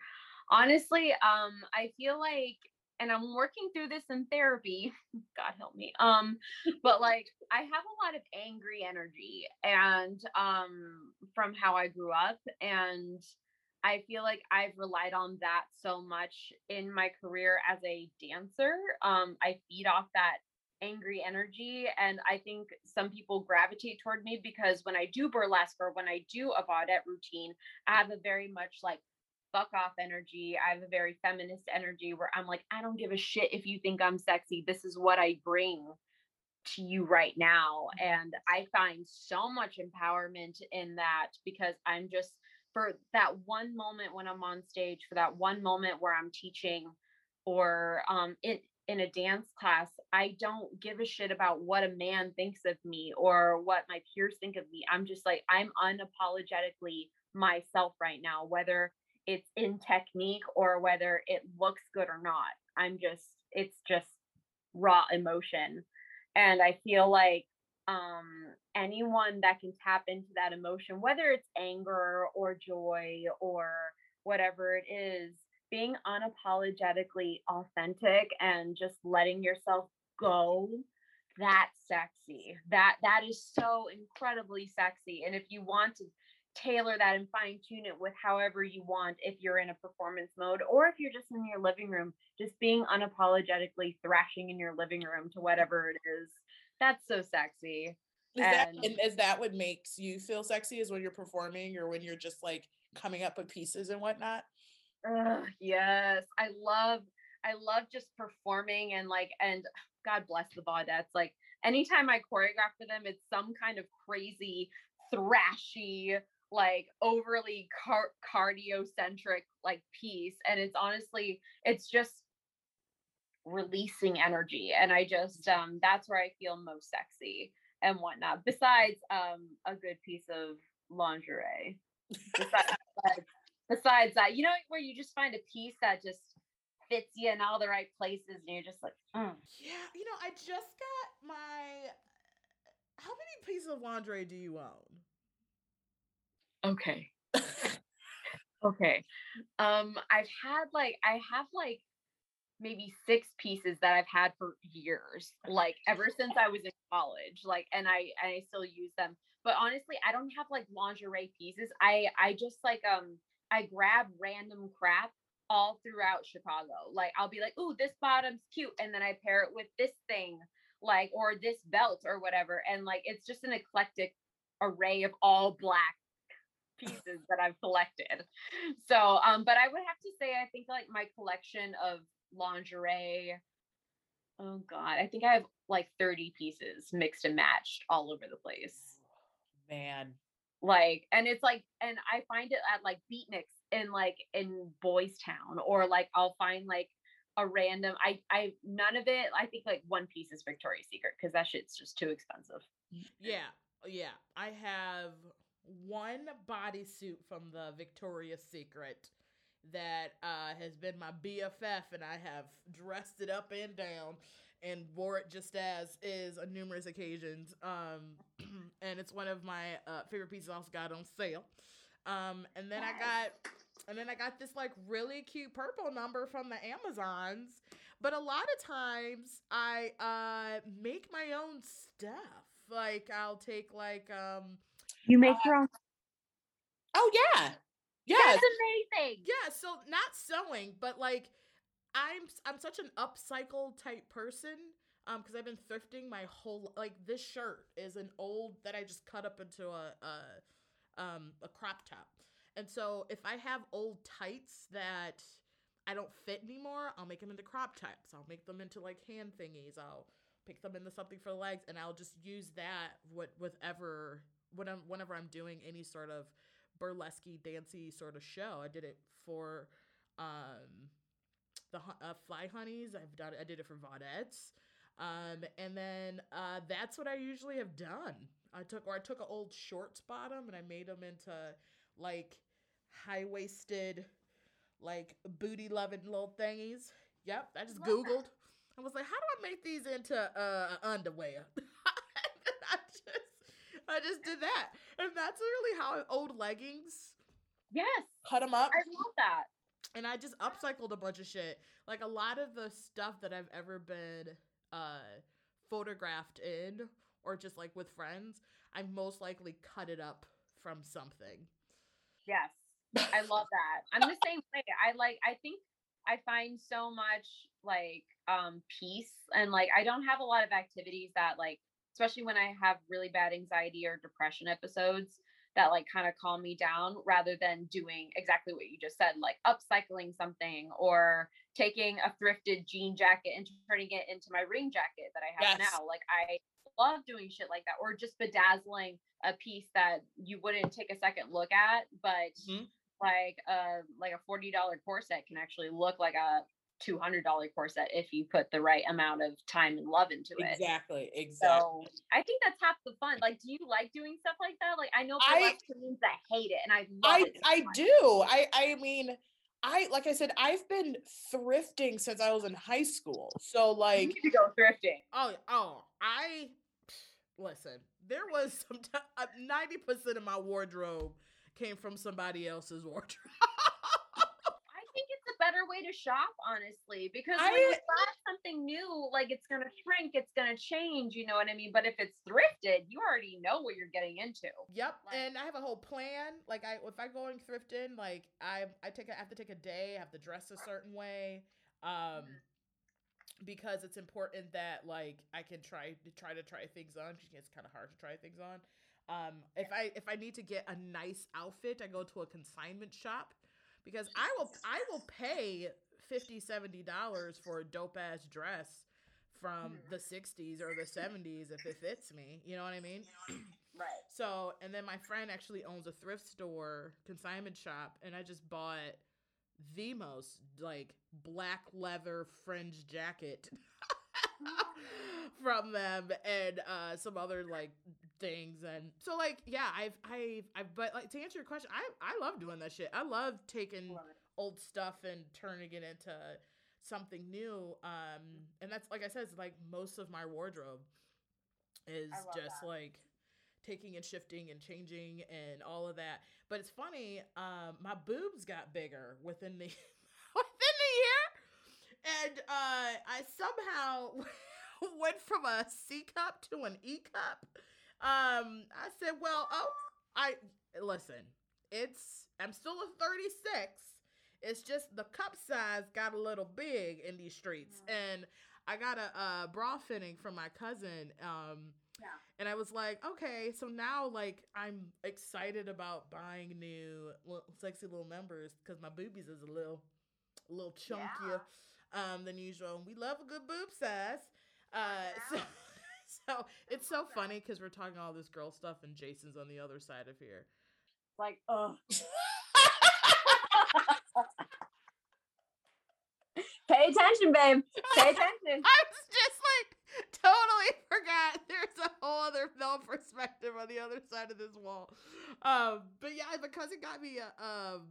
Honestly, um, I feel like, and I'm working through this in therapy. God help me. Um, but like I have a lot of angry energy and um from how I grew up and I feel like I've relied on that so much in my career as a dancer. Um, I feed off that angry energy and i think some people gravitate toward me because when i do burlesque or when i do a vaudette routine i have a very much like fuck off energy i have a very feminist energy where i'm like i don't give a shit if you think i'm sexy this is what i bring to you right now and i find so much empowerment in that because i'm just for that one moment when i'm on stage for that one moment where i'm teaching or um it in a dance class, I don't give a shit about what a man thinks of me or what my peers think of me. I'm just like, I'm unapologetically myself right now, whether it's in technique or whether it looks good or not. I'm just, it's just raw emotion. And I feel like um anyone that can tap into that emotion, whether it's anger or joy or whatever it is, being unapologetically authentic and just letting yourself go that's sexy that that is so incredibly sexy and if you want to tailor that and fine tune it with however you want if you're in a performance mode or if you're just in your living room just being unapologetically thrashing in your living room to whatever it is that's so sexy Is that and- and is that what makes you feel sexy? Is when you're performing or when you're just like coming up with pieces and whatnot? Ugh, yes, I love I love just performing and like and God bless the Vaudettes. Like anytime I choreograph for them, it's some kind of crazy, thrashy, like overly car- cardio centric like piece. And it's honestly, it's just releasing energy and i just um that's where i feel most sexy and whatnot besides um a good piece of lingerie besides, besides that you know where you just find a piece that just fits you in all the right places and you're just like mm. Yeah, you know, I just got my. How many pieces of lingerie do you own? Okay. Okay. Um i've had like i have like maybe six pieces that i've had for years like ever since i was in college like and i and i still use them but honestly i don't have like lingerie pieces i i just like um i grab random crap all throughout chicago like i'll be like oh this bottom's cute and then i pair it with this thing like or this belt or whatever and like it's just an eclectic array of all black pieces that I've collected. So, um, but I would have to say, I think like my collection of lingerie. Oh God, I think I have like 30 pieces mixed and matched all over the place. Man. Like, and it's like, and I find it at like Beatnix in like in Boys Town, or like I'll find like a random I I none of it I think like one piece is Victoria's Secret because that shit's just too expensive. Yeah, yeah. I have one bodysuit from the Victoria's Secret that uh, has been my BFF, and I have dressed it up and down and wore it just as is on numerous occasions. Um, and it's one of my uh, favorite pieces. I also got on sale. Um, and then I got, and then I got this like really cute purple number from the Amazons. But a lot of times I uh, make my own stuff. Like I'll take like um, You make your own. Oh yeah. Yeah. That's amazing. Yeah, so not sewing, but like I'm I'm such an upcycle type person um because I've been thrifting my whole like this shirt is an old that I just cut up into a a um a crop top. And so if I have old tights that I don't fit anymore, I'll make them into crop tops. I'll make them into like hand thingies. I'll pick them into something for the legs and I'll just use that with whatever when I'm whenever I'm doing any sort of burlesque dancey sort of show. I did it for um the uh, fly honeys. I've done I did it for Vaudettes. Um and then uh that's what I usually have done. I took or I took an old shorts bottom and I made them into like high-waisted like booty loving little thingies. Yep, I just Love googled. I was like, how do I make these into uh underwear? And I just I just did that. And that's really how old leggings Yes, Cut them up. I love that. and I just upcycled a bunch of shit. Like a lot of the stuff that I've ever been uh photographed in or just like with friends, I most likely cut it up from something. Yes, I love that. I'm the same way. I like. I think I find so much like um peace and like I don't have a lot of activities that like, especially when I have really bad anxiety or depression episodes that like kind of calm me down rather than doing exactly what you just said, like upcycling something or taking a thrifted jean jacket and turning it into my ring jacket that I have Yes. now. Like I love doing shit like that, or just bedazzling a piece that you wouldn't take a second look at, but Mhm. like a like a forty dollar corset can actually look like a two hundred dollar corset if you put the right amount of time and love into it. Exactly. Exactly. So I think that's half the fun. Like, do you like doing stuff like that? Like, I know I- that hate it, and I love I it. so I do. I I mean, I like I said, I've been thrifting since I was in high school. So You like need to go thrifting. Oh, oh, I listen. There was some uh, ninety percent of my wardrobe came from somebody else's wardrobe. I think it's a better way to shop, honestly, because when I- you buy something new, like it's gonna shrink, it's gonna change. You know what I mean? But if it's thrifted, you already know what you're getting into. Yep, Like- and I have a whole plan. Like I, if I going thrifting, like I, I take, a, I have to take a day. I have to dress a certain way, um, because it's important that like I can try to try to try things on. It's kind of hard to try things on. Um, if I if I need to get a nice outfit, I go to a consignment shop because I will I will pay 50 70 dollars for a dope ass dress from Mhm. the 60s or the 70s if it fits me. You know what I mean? Right. So, and then my friend actually owns a thrift store consignment shop, and I just bought the most like black leather fringe jacket from them and uh some other like things and so like yeah I've I've I've but like to answer your question I I love doing that shit. I love taking Love old stuff and turning it into something new um and that's like I said it's like most of my wardrobe is just that. like taking and shifting and changing and all of that. But it's funny, um, my boobs got bigger within the within the year, and uh, I somehow went from a C cup to an E cup. Um, I said, well, oh, I listen. It's I'm still a 36. It's just the cup size got a little big in these streets, and I got a, uh bra fitting from my cousin. Um, Yeah. and I was like, okay, so now like I'm excited about buying new li- sexy little members because my boobies is a little, a little chunkier um than usual. And we love a good boob size. Uh, so, so it's so funny because we're talking all this girl stuff and Jason's on the other side of here. Like, ugh. Pay attention, babe. Pay attention. I was just like totally forgot there's a whole other male perspective on the other side of this wall. Um, but yeah, my cousin got me a um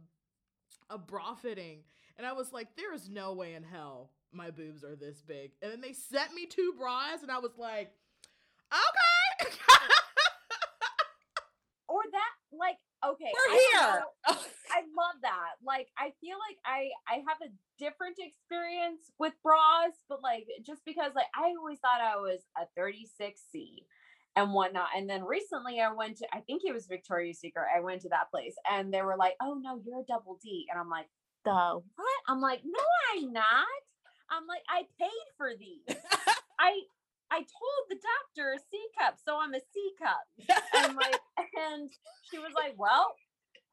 a bra fitting, and I was like, there is no way in hell my boobs are this big. And then they sent me two bras, and I was like, okay. Or that, like, okay. We're I here. I love that. Like, I feel like I I have a different experience with bras, but like, just because like I always thought I was a 36C and whatnot. And then recently I went to, I think it was Victoria's Secret. I went to that place and they were like, oh no, you're a double D. And I'm like, the what? I'm like, no, I'm not. I'm like, I paid for these. I I told the doctor a C cup, so I'm a C cup. And like and she was like well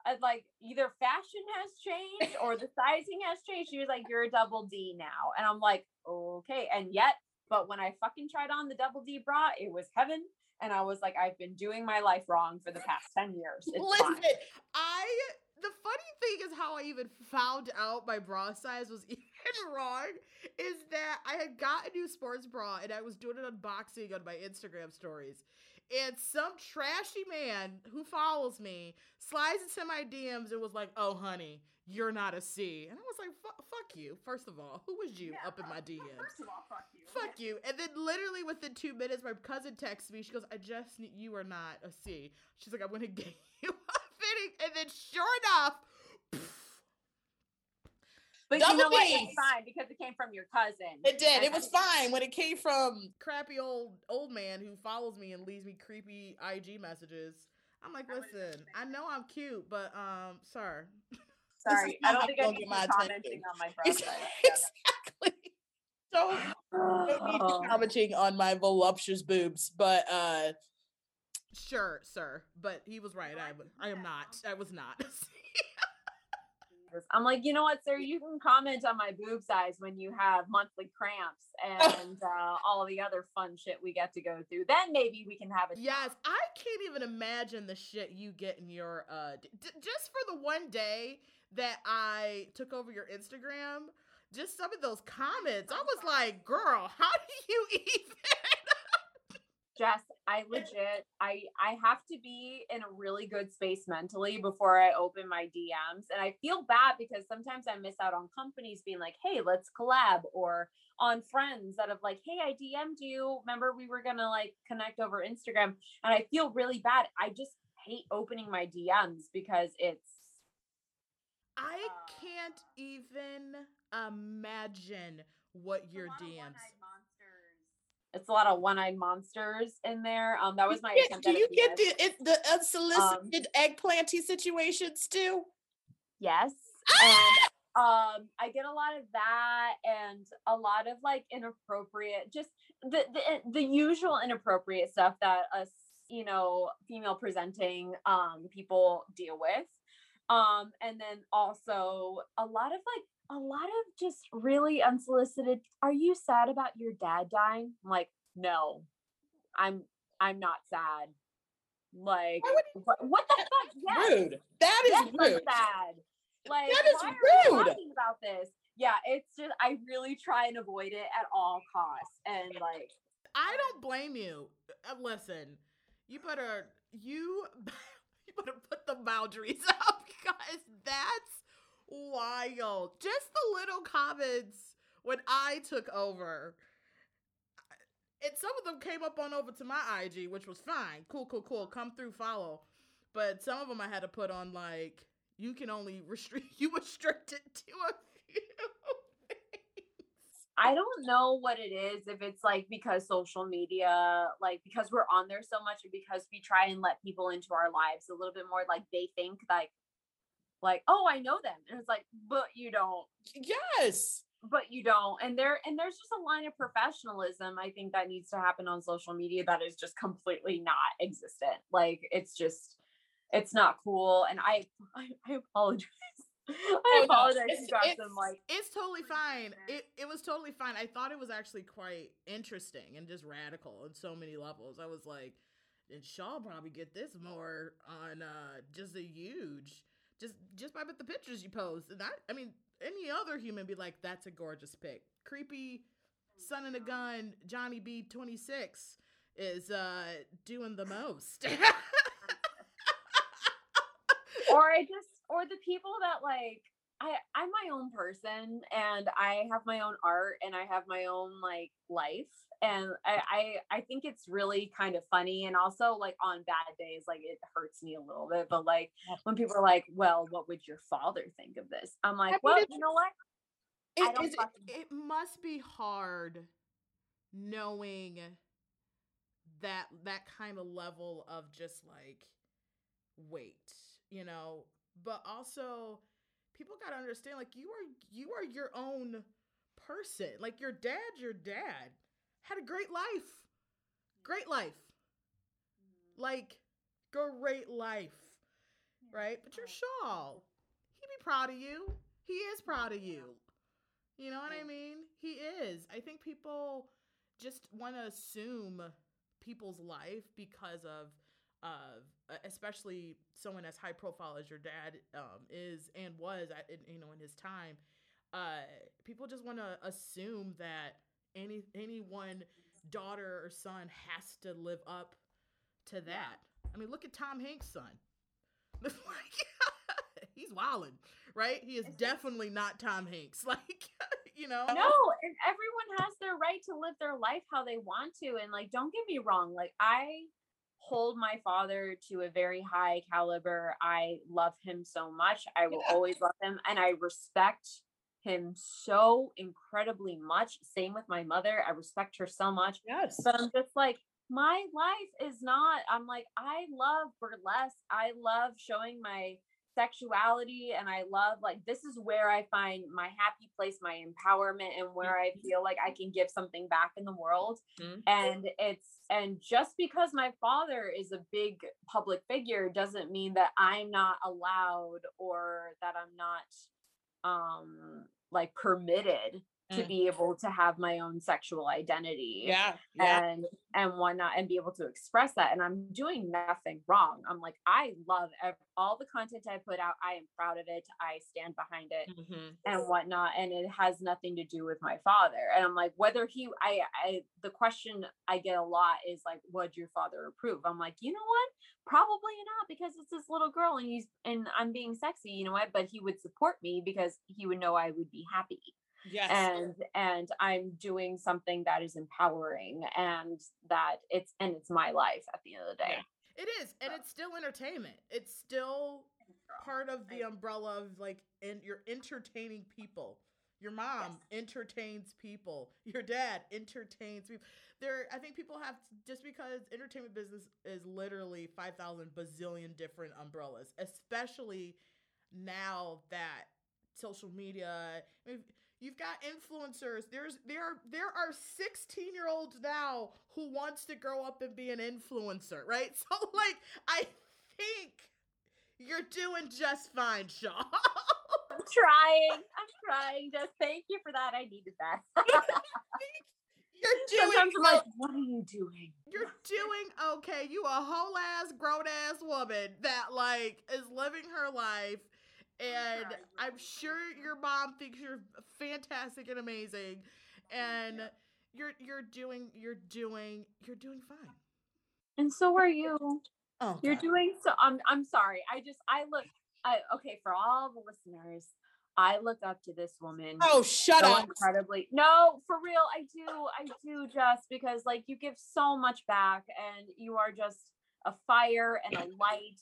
I'd like either fashion has changed or the sizing has changed. She was like you're a double d now. And i'm like okay. And yet but when i fucking tried on the double d bra it was heaven. And i was like i've been doing my life wrong for the past 10 years. It's Listen, fine. I the funny thing is how I even found out my bra size was even wrong is that I had got a new sports bra and I was doing an unboxing on my Instagram stories. And some trashy man who follows me slides into my DMs and was like, "Oh, honey, you're not a C." And I was like, "Fuck you." First of all, who was you Yeah, up in my DMs? first of all fuck you fuck you. And then literally within two minutes, my cousin texts me. She goes, I just knew you are not a C. She's like, I'm gonna get you a fitting. And then sure enough, but you Double know what it's fine because it came from your cousin It did. And It was fine when it came from. crappy old old man who follows me and leaves me creepy IG messages. I'm like, I would've done the listen, I know I'm cute, but um, sir. sorry i don't think i need my you attention. commenting on my bra exactly. Don't, don't Oh. commenting on my voluptuous boobs, but uh, Sure, sir. But he was right. I, I w- can I am not. I was not. I'm like, you know what, sir? You can comment on my boob size when you have monthly cramps and uh, all the other fun shit we get to go through. Then maybe we can have a Yes. I can't even imagine the shit you get in your uh d- d- just for the one day that I took over your Instagram, just some of those comments. I was like, "Girl, how do you even?" Jess, I legit, I I have to be in a really good space mentally before I open my DMs, and I feel bad because sometimes I miss out on companies being like, "Hey, let's collab," or on friends that have like, "Hey, I DM'd you. Remember we were gonna like connect over Instagram," and I feel really bad. I just hate opening my DMs because it's I Uh, can't even imagine what your DMs. It's a lot of one-eyed monsters in there. Um, that was my Yeah, attempt. do at a you get the it, the unsolicited eggplanty situations too? Yes. Ah! And um I get a lot of that and a lot of like inappropriate just the the, the usual inappropriate stuff that us, you know, female presenting um people deal with. Um and then also a lot of like a lot of just really unsolicited are you sad about your dad dying? I'm like, no. I'm I'm not sad. Like what, what the fuck? Yes. Rude. That is Yes, I'm rude. sad. Like That is why are we rude. talking about this? Yeah, it's just I really try and avoid it at all costs. And like I don't blame you. Uh, listen, you better you you better put the boundaries up because that's wild. Just the little comments when I took over. And some of them came up on over to my IG, which was fine. Cool, cool, cool. Come through, follow. But some of them I had to put on like you can only restrict you restricted to a few. I don't know what it is if it's like because social media, like because we're on there so much, because we try and let people into our lives a little bit more. Like they think like, like oh, I know them, and it's like, but you don't, Yes. but you don't. And there and there's just a line of professionalism I think that needs to happen on social media that is just completely not existent. Like it's just, it's not cool. And I, I, I apologize. I Oh, no, apologize. it's- it's- some like It's totally fine. It it was totally fine. I thought it was actually quite interesting and just radical on so many levels. I was like, and Shaul probably get this more on uh just a huge just just by the pictures you post. And I I mean any other human be like, that's a gorgeous pic. Creepy son in a gun, Johnny B twenty six is uh doing the most. or I just or the people that like I I'm my own person and I have my own art and I have my own like life and I I, I think it's really kind of funny and also like on bad days like it hurts me a little bit but like when people are like well what would your father think of this? I'm like mean, well you know what? I It, is, fucking it must be hard knowing that that kind of level of just like weight you know? But also people got to understand like you are you are your own person. Like your dad your dad. Had a great life. Great life. Mm-hmm. Like great life right? But you're Shaul he be proud of you. He is proud of you. You know what I mean? He is. I think people just want to assume people's life because of of uh, especially someone as high profile as your dad um, is and was at in, you know in his time. Uh, people just want to assume that any any one daughter or son has to live up to that. I mean, look at Tom Hanks' son. like, he's wildin', right? He is definitely not Tom Hanks. Like, you know? no and everyone has their right to live their life how they want to and like don't get me wrong like i hold my father to a very high caliber i love him so much i will Yeah. always love him and i respect him so incredibly much same with my mother i respect her so much yes. but i'm just like my life is not i'm like i love burlesque i love showing my sexuality and i love like this is where i find my happy place my empowerment and where i feel like i can give something back in the world Mhm. and it's and just because my father is a big public figure doesn't mean that i'm not allowed or that i'm not um like permitted to Mm. be able to have my own sexual identity yeah. Yeah. and and whatnot and be able to express that and i'm doing nothing wrong i'm like i love ev- all the content i put out i am proud of it i stand behind it Mhm. and whatnot and it has nothing to do with my father and i'm like whether he i i the question i get a lot is like would your father approve i'm like you know what probably not because it's this little girl and he's and i'm being sexy you know what but he would support me because he would know i would be happy Yes. and and i'm doing something that is empowering and that it's and it's my life at the end of the day It is, and it's still entertainment. It's still part of the umbrella of like, and you're entertaining people. Your mom entertains people. Your dad entertains people. There, I think people have just because entertainment business is literally five thousand bazillion different umbrellas, especially now that social media. I mean, You've got influencers. There's there there are 16 year olds now who wants to grow up and be an influencer, right? So like I think you're doing just fine, Shaul. i'm trying i'm trying just thank you for that i needed that you're doing sometimes i'm like what are you doing you're doing okay. You a whole ass grown ass woman that like is living her life and I'm sure your mom thinks you're fantastic and amazing, and you're you're doing you're doing you're doing fine. And so are you. Oh, You're God. doing so. I'm. I'm sorry. I just. I look. I okay for all the listeners. I look up to this woman. Oh, shut so up. incredibly. No, for real. I do. I do just because like you give so much back and you are just a fire and a light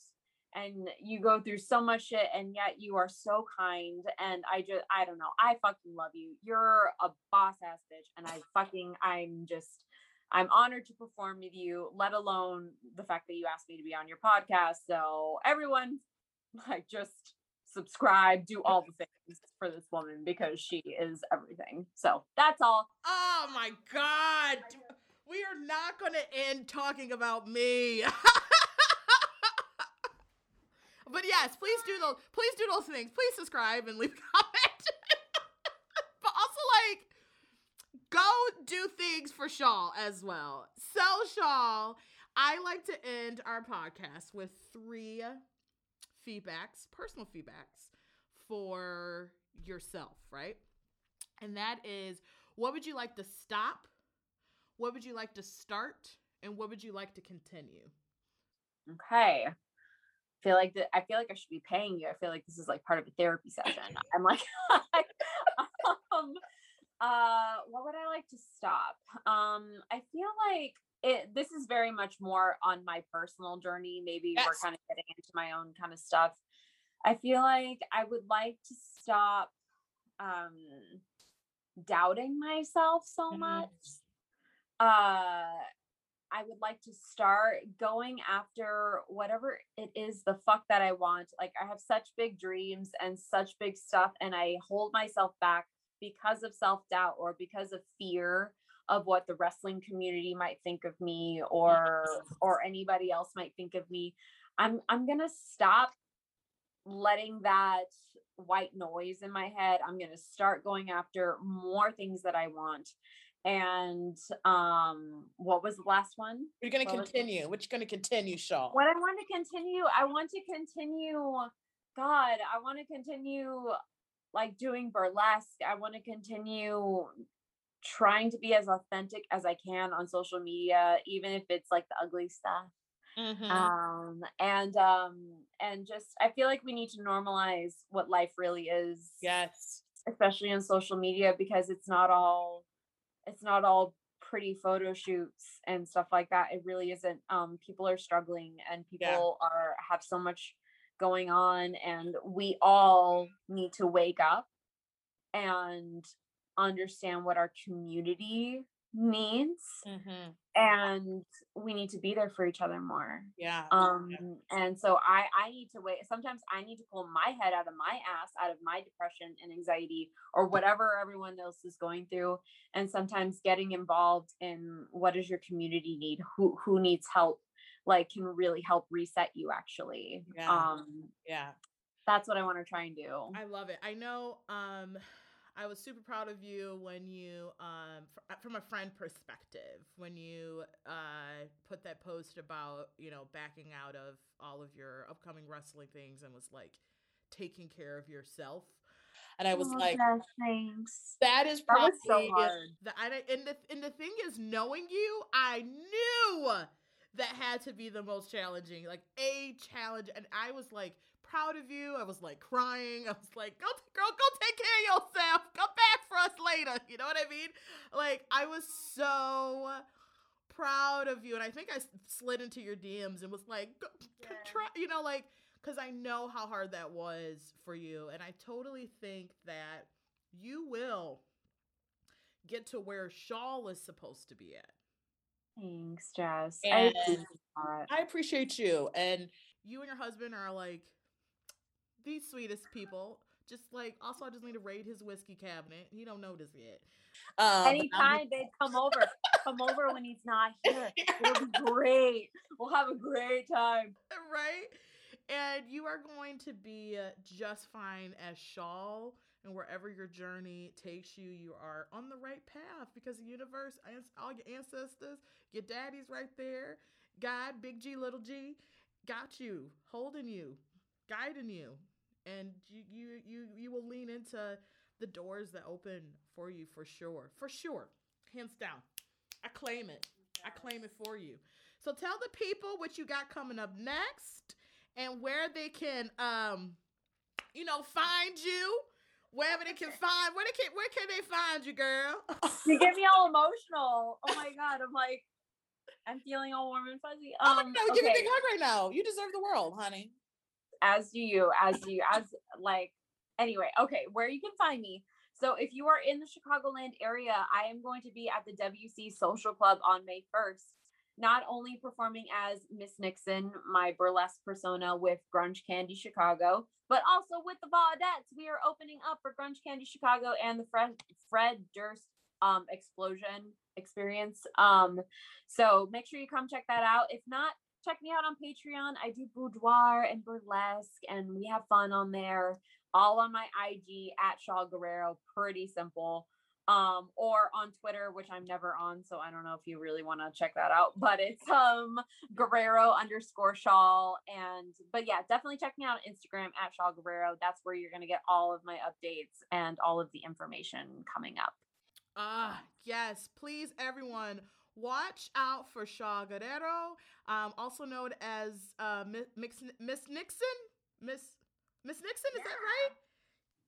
and you go through so much shit and yet you are so kind and I just I don't know. I fucking love you. You're a boss ass bitch and I fucking I'm just I'm honored to perform with you, let alone the fact that you asked me to be on your podcast. So everyone like just subscribe, do all the things for this woman because she is everything. So that's all. Oh my god. We are not going to end talking about me. but yes, please do those please do those things. Please subscribe and leave a comment. but also like go do things for Shaul as well. So Shaul, I like to end our podcast with three feedbacks, personal feedbacks for yourself, right? And that is what would you like to stop? What would you like to start? And what would you like to continue? Okay. Feel like that I feel like I should be paying you. I feel like this is like part of a therapy session. I'm like um uh what would I like to stop? Um I feel like it this is very much more on my personal journey. Maybe we're kind of getting into my own kind of stuff. I feel like I would like to stop um doubting myself so Mhm. much. Uh I would like to start going after whatever it is the fuck that I want. Like I have such big dreams and such big stuff and I hold myself back because of self-doubt or because of fear of what the wrestling community might think of me or or anybody else might think of me. I'm I'm going to stop letting that white noise in my head. I'm going to start going after more things that I want. And um what was the last one? You're going to continue. What you going to continue, Shaul? What I want to continue, I want to continue God, I want to continue like doing burlesque. I want to continue trying to be as authentic as I can on social media, even if it's like the ugly stuff. Mhm. um and um and just i feel like we need to normalize what life really is yes. especially on social media because it's not all it's not all pretty photo shoots and stuff like that it really isn't um people are struggling and people are have so much going on and we all need to wake up and understand what our community needs hmm and we need to be there for each other more Yeah. um and so i i need to wait sometimes i need to pull my head out of my ass out of my depression and anxiety or whatever everyone else is going through and sometimes getting involved in what does your community need who who needs help like can really help reset you actually Yeah. um yeah. that's what i want to try and do I love it. I know um I was super proud of you when you um fr- from a friend perspective when you uh put that post about, you know, backing out of all of your upcoming wrestling things and was like taking care of yourself. And I was Oh, like, thanks. That is probably was so hard. The I and the and the thing is knowing you, I knew that had to be the most challenging, like a challenge. And I was like proud of you. I was like crying. I was like, "Go girl, go take care of yourself. Come back for us later." You know what I mean? Like I was so proud of you and I think I slid into your DMs and was like, Yeah. try, you know, like cuz I know how hard that was for you and I totally think that you will get to where Shaul is supposed to be at. thanks jess I appreciate that. I appreciate you. And You and your husband are like the sweetest people. Just like also I just need to raid his whiskey cabinet. He don't know this yet. um, Anytime they come over, come over when he's not here. It'll be great. We'll have a great time. right? And you are going to be uh, just fine as Shaul and wherever your journey takes you, you are on the right path because the universe, all your ancestors, your daddy's right there. God, big G, little G, got you, holding you, guiding you. And you you you you will lean into the doors that open for you for sure, for sure, hands down. I claim it. I claim it for you. So tell the people what you got coming up next and where they can um you know find you wherever they can find where they can where can they find you girl You get me all emotional. Oh my god, I'm like, I'm feeling all warm and fuzzy. oh no, Um, god, give me a big hug right now. You deserve the world, honey. As do you, as do you, as like anyway, okay, where you can find me. So if you are in the Chicagoland area, I am going to be at the WC Social Club on May 1st. Not only performing as Miss Nyxon, my burlesque persona with Grunge Candy Chicago, but also with the Vaudettes. We are opening up for Grunge Candy Chicago and the Fred Fred Durst um explosion experience. Um, so make sure you come check that out. If not, check me out on Patreon. I do boudoir and burlesque, and we have fun on there. All on my IG at Shaul Guerrero. Pretty simple. Um, or on Twitter, which I'm never on, so I don't know if you really want to check that out. But it's um Guerrero underscore Shaul. And but yeah, definitely check me out on Instagram at Shaul Guerrero. That's where you're gonna get all of my updates and all of the information coming up. Ah, yes. Please, everyone, watch out for Shaul Guerrero, um, also known as uh, Mi- Mix- Miss Nyxon. Miss Miss Nyxon, is that right?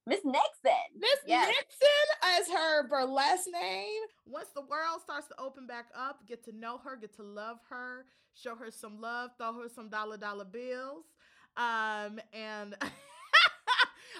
Miss Nyxon. Miss Yes. Nyxon as her burlesque name. Once the world starts to open back up, get to know her, get to love her, show her some love, throw her some dollar dollar bills. Um, and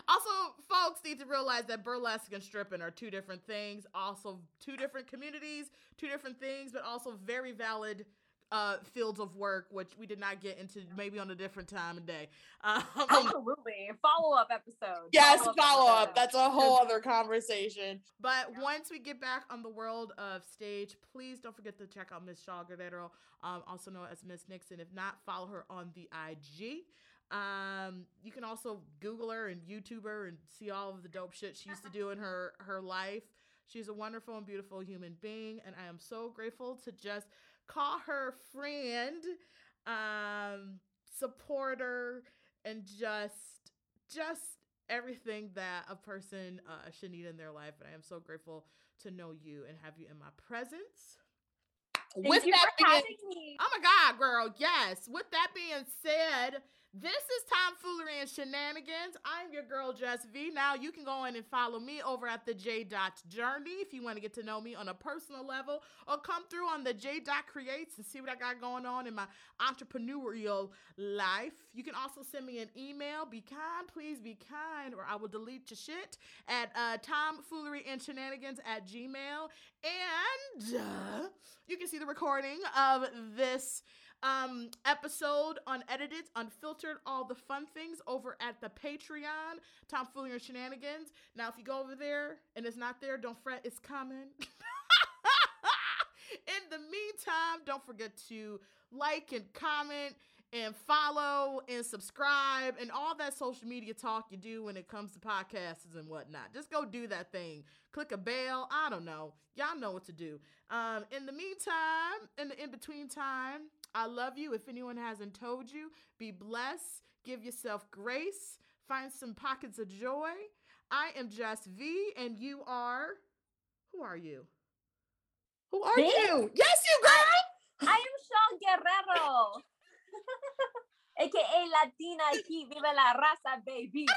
also, folks need to realize that burlesque and stripping are two different things. Also, two different communities, two different things, but also very valid uh fields of work which we did not get into maybe on a different time of day um, Absolutely. Follow up episode. Yes, Follow-up follow up. episode. That's a whole other conversation. But once we get back on the world of stage, please don't forget to check out Miss Shaul Guerrero, um, also known as Miss Nyxon. If not, follow her on the IG. Um, you can also Google her and YouTube her and see all of the dope shit she used to do in her her life. She's a wonderful and beautiful human being, and I am so grateful to just call her friend, um, supporter, and just just everything that a person uh, should need in their life. And I am so grateful to know you and have you in my presence. Thank With you that for being having me. Oh my God, girl. Yes. With that being said, this is Tomfoolery and Shenanigans. I'm your girl, Jess V. Now you can go in and follow me over at the J Dot Journey if you want to get to know me on a personal level, or come through on the J Dot Creates and see what I got going on in my entrepreneurial life. You can also send me an email. Be kind, please be kind, or I will delete your shit at uh, tomfoolery and shenanigans at gmail. And uh, you can see the recording of this um episode unedited unfiltered all the fun things over at the patreon tomfoolery and shenanigans now if you go over there and it's not there don't fret it's coming in the meantime don't forget to like and comment and follow and subscribe and all that social media talk you do when it comes to podcasts and whatnot. Just go do that thing. Click a bell. I don't know. Y'all know what to do. Um, in the meantime, in the in between time, I love you. If anyone hasn't told you, be blessed. Give yourself grace. Find some pockets of joy. I am Jess V, and you are. Who are you? Who are Me? you? Yes, you girl. I am Shaul Guerrero. AKA Latina Heat, vive la raza, baby. we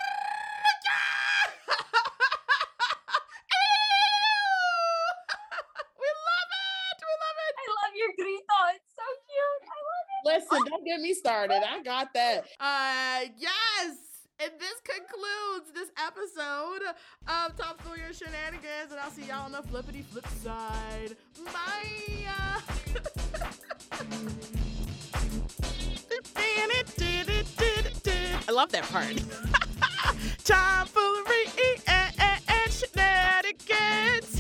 love it. We love it. I love your grito. It's so cute. I love it. Listen, don't get me started. I got that. Uh, yes. And this concludes this episode of Top and Shenanigans, and I'll see y'all on the flippity flip side. Bye. I love that part. Tomfoolery and shenanigans.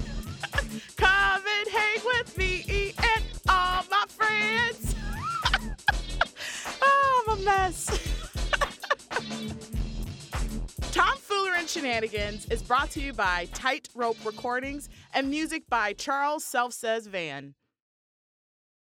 Tomfoolery and Shenanigans is brought to you by Tightrope Recordings and music by Charles Self Says Van.